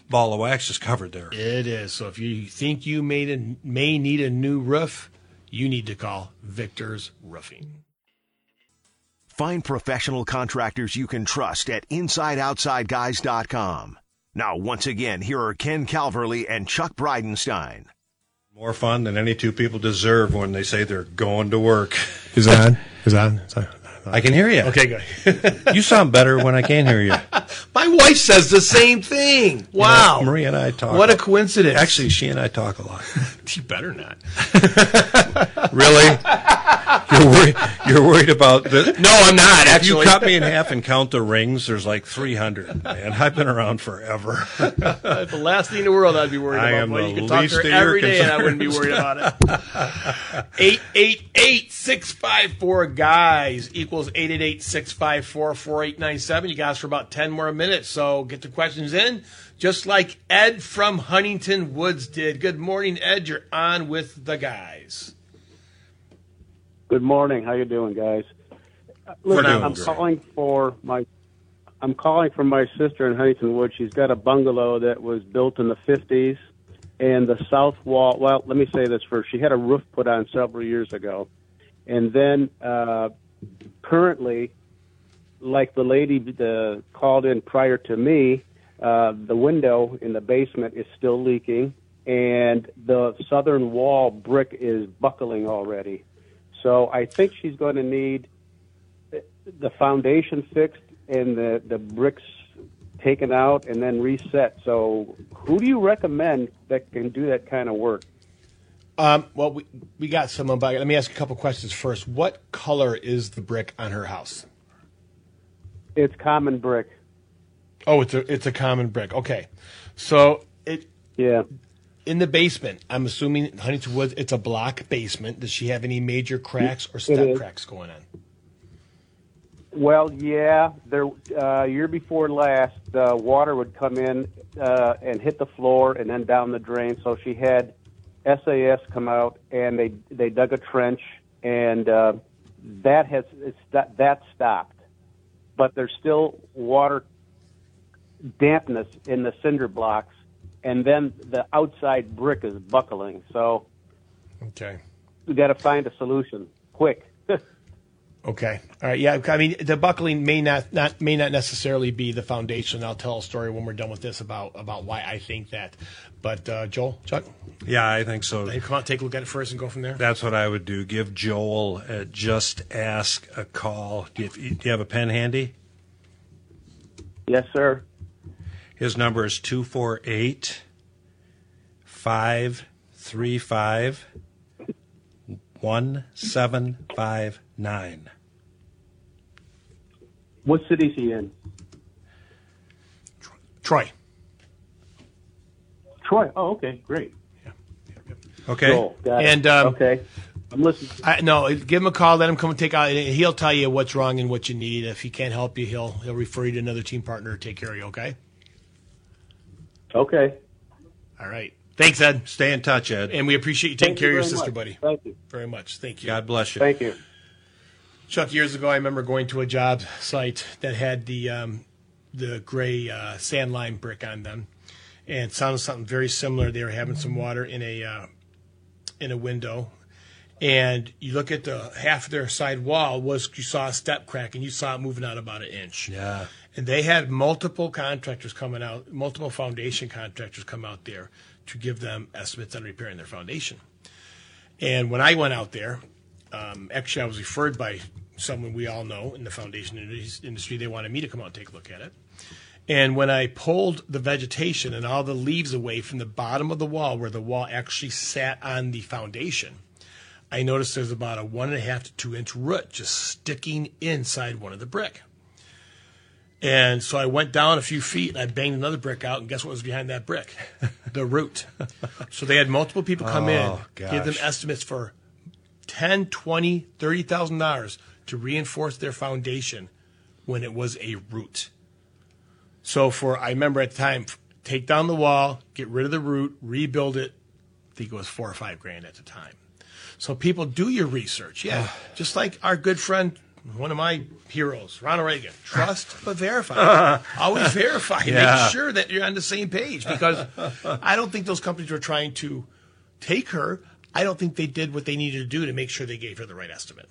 ball of wax is covered there. It is. So if you think you made a, may need a new roof, you need to call Victor's Roofing. Find professional contractors you can trust at InsideOutsideGuys.com. Now, once again, here are Ken Calverley and Chuck Breidenstein. More fun than any two people deserve when they say they're going to work. Is that on? Is that? Is that? I can hear you. Okay, good. You sound better when I can hear you. My wife says the same thing. Wow. You know, Maria and I talk. What a coincidence. Actually, she and I talk a lot. you better not. really? You're worried, you're worried about the. No, I'm not, If you actually. cut me in half and count the rings, there's like 300, man. I've been around forever. the last thing in the world I'd be worried I about. am Boy, the you could talk least to her of your every day and I wouldn't be worried about it. 888 guys equals 888 654 4897. You guys for about 10 more minutes. So get the questions in, just like Ed from Huntington Woods did. Good morning, Ed. You're on with the guys. Good morning. How you doing, guys? Listen, doing I'm great. calling for my I'm calling for my sister in Huntington Woods. She's got a bungalow that was built in the 50s, and the south wall. Well, let me say this first. She had a roof put on several years ago, and then uh, currently, like the lady that called in prior to me, uh, the window in the basement is still leaking, and the southern wall brick is buckling already. So I think she's going to need the foundation fixed and the, the bricks taken out and then reset. So who do you recommend that can do that kind of work? Um, well, we, we got someone back. Let me ask a couple questions first. What color is the brick on her house? It's common brick. Oh, it's a it's a common brick. Okay, so it yeah in the basement. I'm assuming Huntington Woods. It's a block basement. Does she have any major cracks or step cracks going on? Well, yeah. There, uh, year before last, the water would come in uh, and hit the floor and then down the drain. So she had SAS come out and they they dug a trench and uh, that has it's, that that stopped, but there's still water dampness in the cinder blocks, and then the outside brick is buckling. So Okay. we got to find a solution quick. Okay. All right. Yeah. I mean, the buckling may not, not may not necessarily be the foundation. I'll tell a story when we're done with this about about why I think that. But uh, Joel, Chuck, Yeah, I think so. hey, come on, take a look at it first and go from there. That's what I would do. Give Joel uh, just ask a call. Do you, do you have a pen handy? yes, sir. His number is 248 535 1759. What city is he in? Troy. Troy. Oh, okay, great. Okay. It. And, um, okay, I'm listening. I, no, give him a call. Let him come and take out. He'll tell you what's wrong and what you need. If he can't help you, he'll he'll refer you to another team partner to take care of you. Okay. Okay. All right. Thanks, Ed. Stay in touch, Ed. And we appreciate you taking Thank care you of your sister, much. buddy. Thank you. Very much. Thank you. God bless you. Thank you. Chuck, years ago, I remember going to a job site that had the um, the gray uh, sand lime brick on them, and it sounded something very similar. They were having some water in a uh, in a window, and you look at the half of their side wall was you saw a step crack, and you saw it moving out about an inch. Yeah. And they had multiple contractors coming out, multiple foundation contractors come out there to give them estimates on repairing their foundation. And when I went out there, um, actually, I was referred by someone we all know in the foundation industry. They wanted me to come out and take a look at it. And when I pulled the vegetation and all the leaves away from the bottom of the wall where the wall actually sat on the foundation, I noticed there's about a one and a half to two inch root just sticking inside one of the brick. And so I went down a few feet and I banged another brick out, and guess what was behind that brick? The root. so they had multiple people come in, Oh, give them estimates for ten, twenty, thirty thousand dollars to reinforce their foundation when it was a root. So for I remember at the time, take down the wall, get rid of the root, rebuild it. I think it was four or five grand at the time. So people do your research, yeah. Just like our good friend, one of my heroes, Ronald Reagan. Trust but verify. Always verify. Yeah. Make sure that you're on the same page because I don't think those companies were trying to take her. I don't think they did what they needed to do to make sure they gave her the right estimate.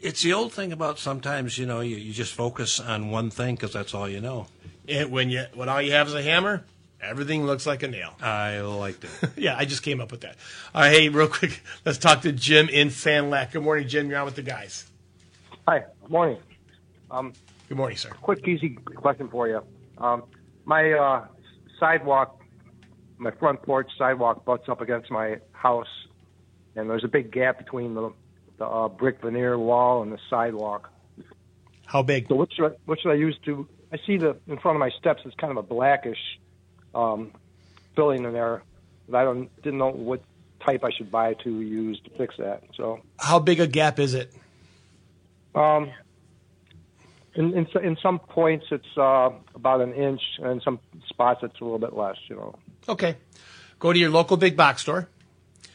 It's the old thing about sometimes, you know, you, you just focus on one thing because that's all you know. And when you when all you have is a hammer, everything looks like a nail. I liked it. yeah, I just came up with that. All right, hey, real quick, let's talk to Jim in Fan Lac. Good morning, Jim. You're on with the guys. Hi, good morning. Um, Good morning, sir. quick, easy question for you. Um, my uh, sidewalk, my front porch sidewalk butts up against my house, and there's a big gap between the, the uh, brick veneer wall and the sidewalk. How big? So what should I, what should I use to? I see the in front of my steps. It's kind of a blackish um, filling in there. But I don't didn't know what type I should buy to use to fix that. So How big a gap is it? Um, in, in in some points it's uh, about an inch, and in some spots it's a little bit less. You know. Okay. Go to your local big box store.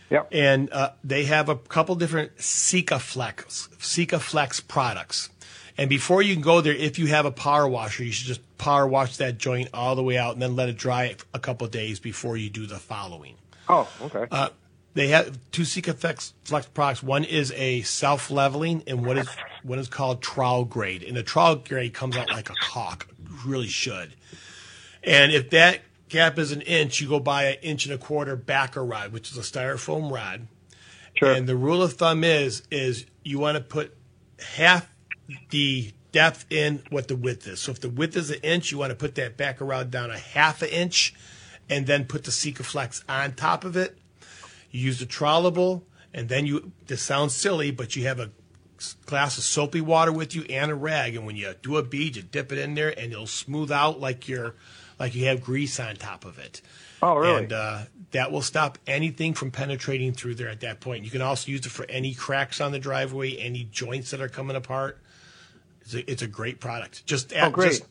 Yep. And uh, they have a couple different Sika Flex, Sika Flex products. And before you can go there, if you have a power washer, you should just power wash that joint all the way out and then let it dry a couple of days before you do the following. Oh, okay. Uh, they have two Sika Flex, Flex products. One is a self leveling, and what is what is called trowel grade. And the trowel grade comes out like a caulk, really should. And if that gap is an inch, you go buy an inch and a quarter backer rod, which is a styrofoam rod. Sure. And the rule of thumb is is you want to put half the depth in what the width is. So if the width is an inch, you want to put that backer rod down a half an inch, and then put the Sika Flex on top of it. You use the trowelable, and then you. This sounds silly, but you have a glass of soapy water with you and a rag, and when you do a bead, you dip it in there, and it'll smooth out like you're like you have grease on top of it. Oh, really? And uh, that will stop anything from penetrating through there at that point. You can also use it for any cracks on the driveway, any joints that are coming apart. It's a, it's a great product. Just, Oh, great. just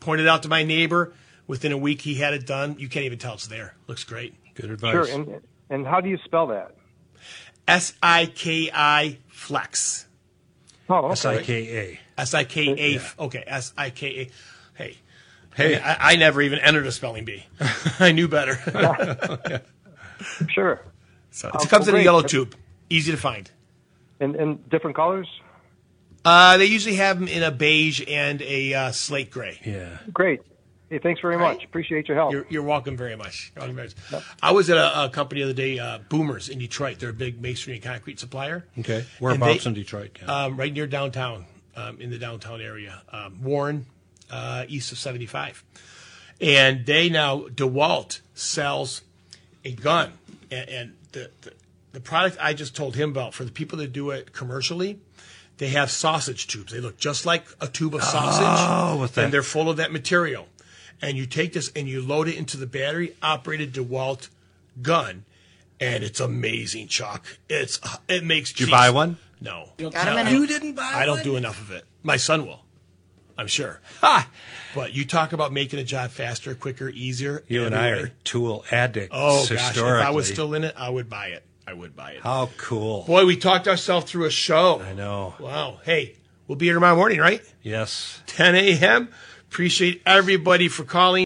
pointed out to my neighbor. Within a week, he had it done. You can't even tell it's there. Looks great. Good Sure. And and how do you spell that? S I K I Flex. Oh, okay. S I K A. S I K A. Okay, S I K A. Hey. Hey. I, I never even entered a spelling bee. I knew better. Sure. So Oh, it comes in a yellow tube. Easy to find. And and different colors. Uh, they usually have them in a beige and a uh, slate gray. Yeah. Great. Hey, thanks very much. Appreciate your help. You're, you're welcome very much. You're welcome very much. I was at a, a company the other day, uh, Boomers in Detroit. They're a big masonry and concrete supplier. Okay. Whereabouts they- in Detroit? Ken? Um, right near downtown, um, in the downtown area, um, Warren, uh, east of 75. And they now, DeWalt sells a gun. And, and the, the, the product I just told him about, for the people that do it commercially, they have sausage tubes. They look just like a tube of sausage. Oh, with that- And they're full of that material. And you take this and you load it into the battery operated DeWalt gun. And it's amazing, Chuck. It's it makes. Did you buy one? No. Got 'em in a- You didn't buy I don't one? do enough of it. My son will. I'm sure. But you talk about making a job faster, quicker, easier. You and I every are tool addicts. Oh gosh! If. I was still in it, I would buy it. I would buy it. How cool. Boy, we talked ourselves through a show. I know. Wow. Hey, we'll be here tomorrow morning, right? Yes. 10 a.m. Appreciate everybody for calling.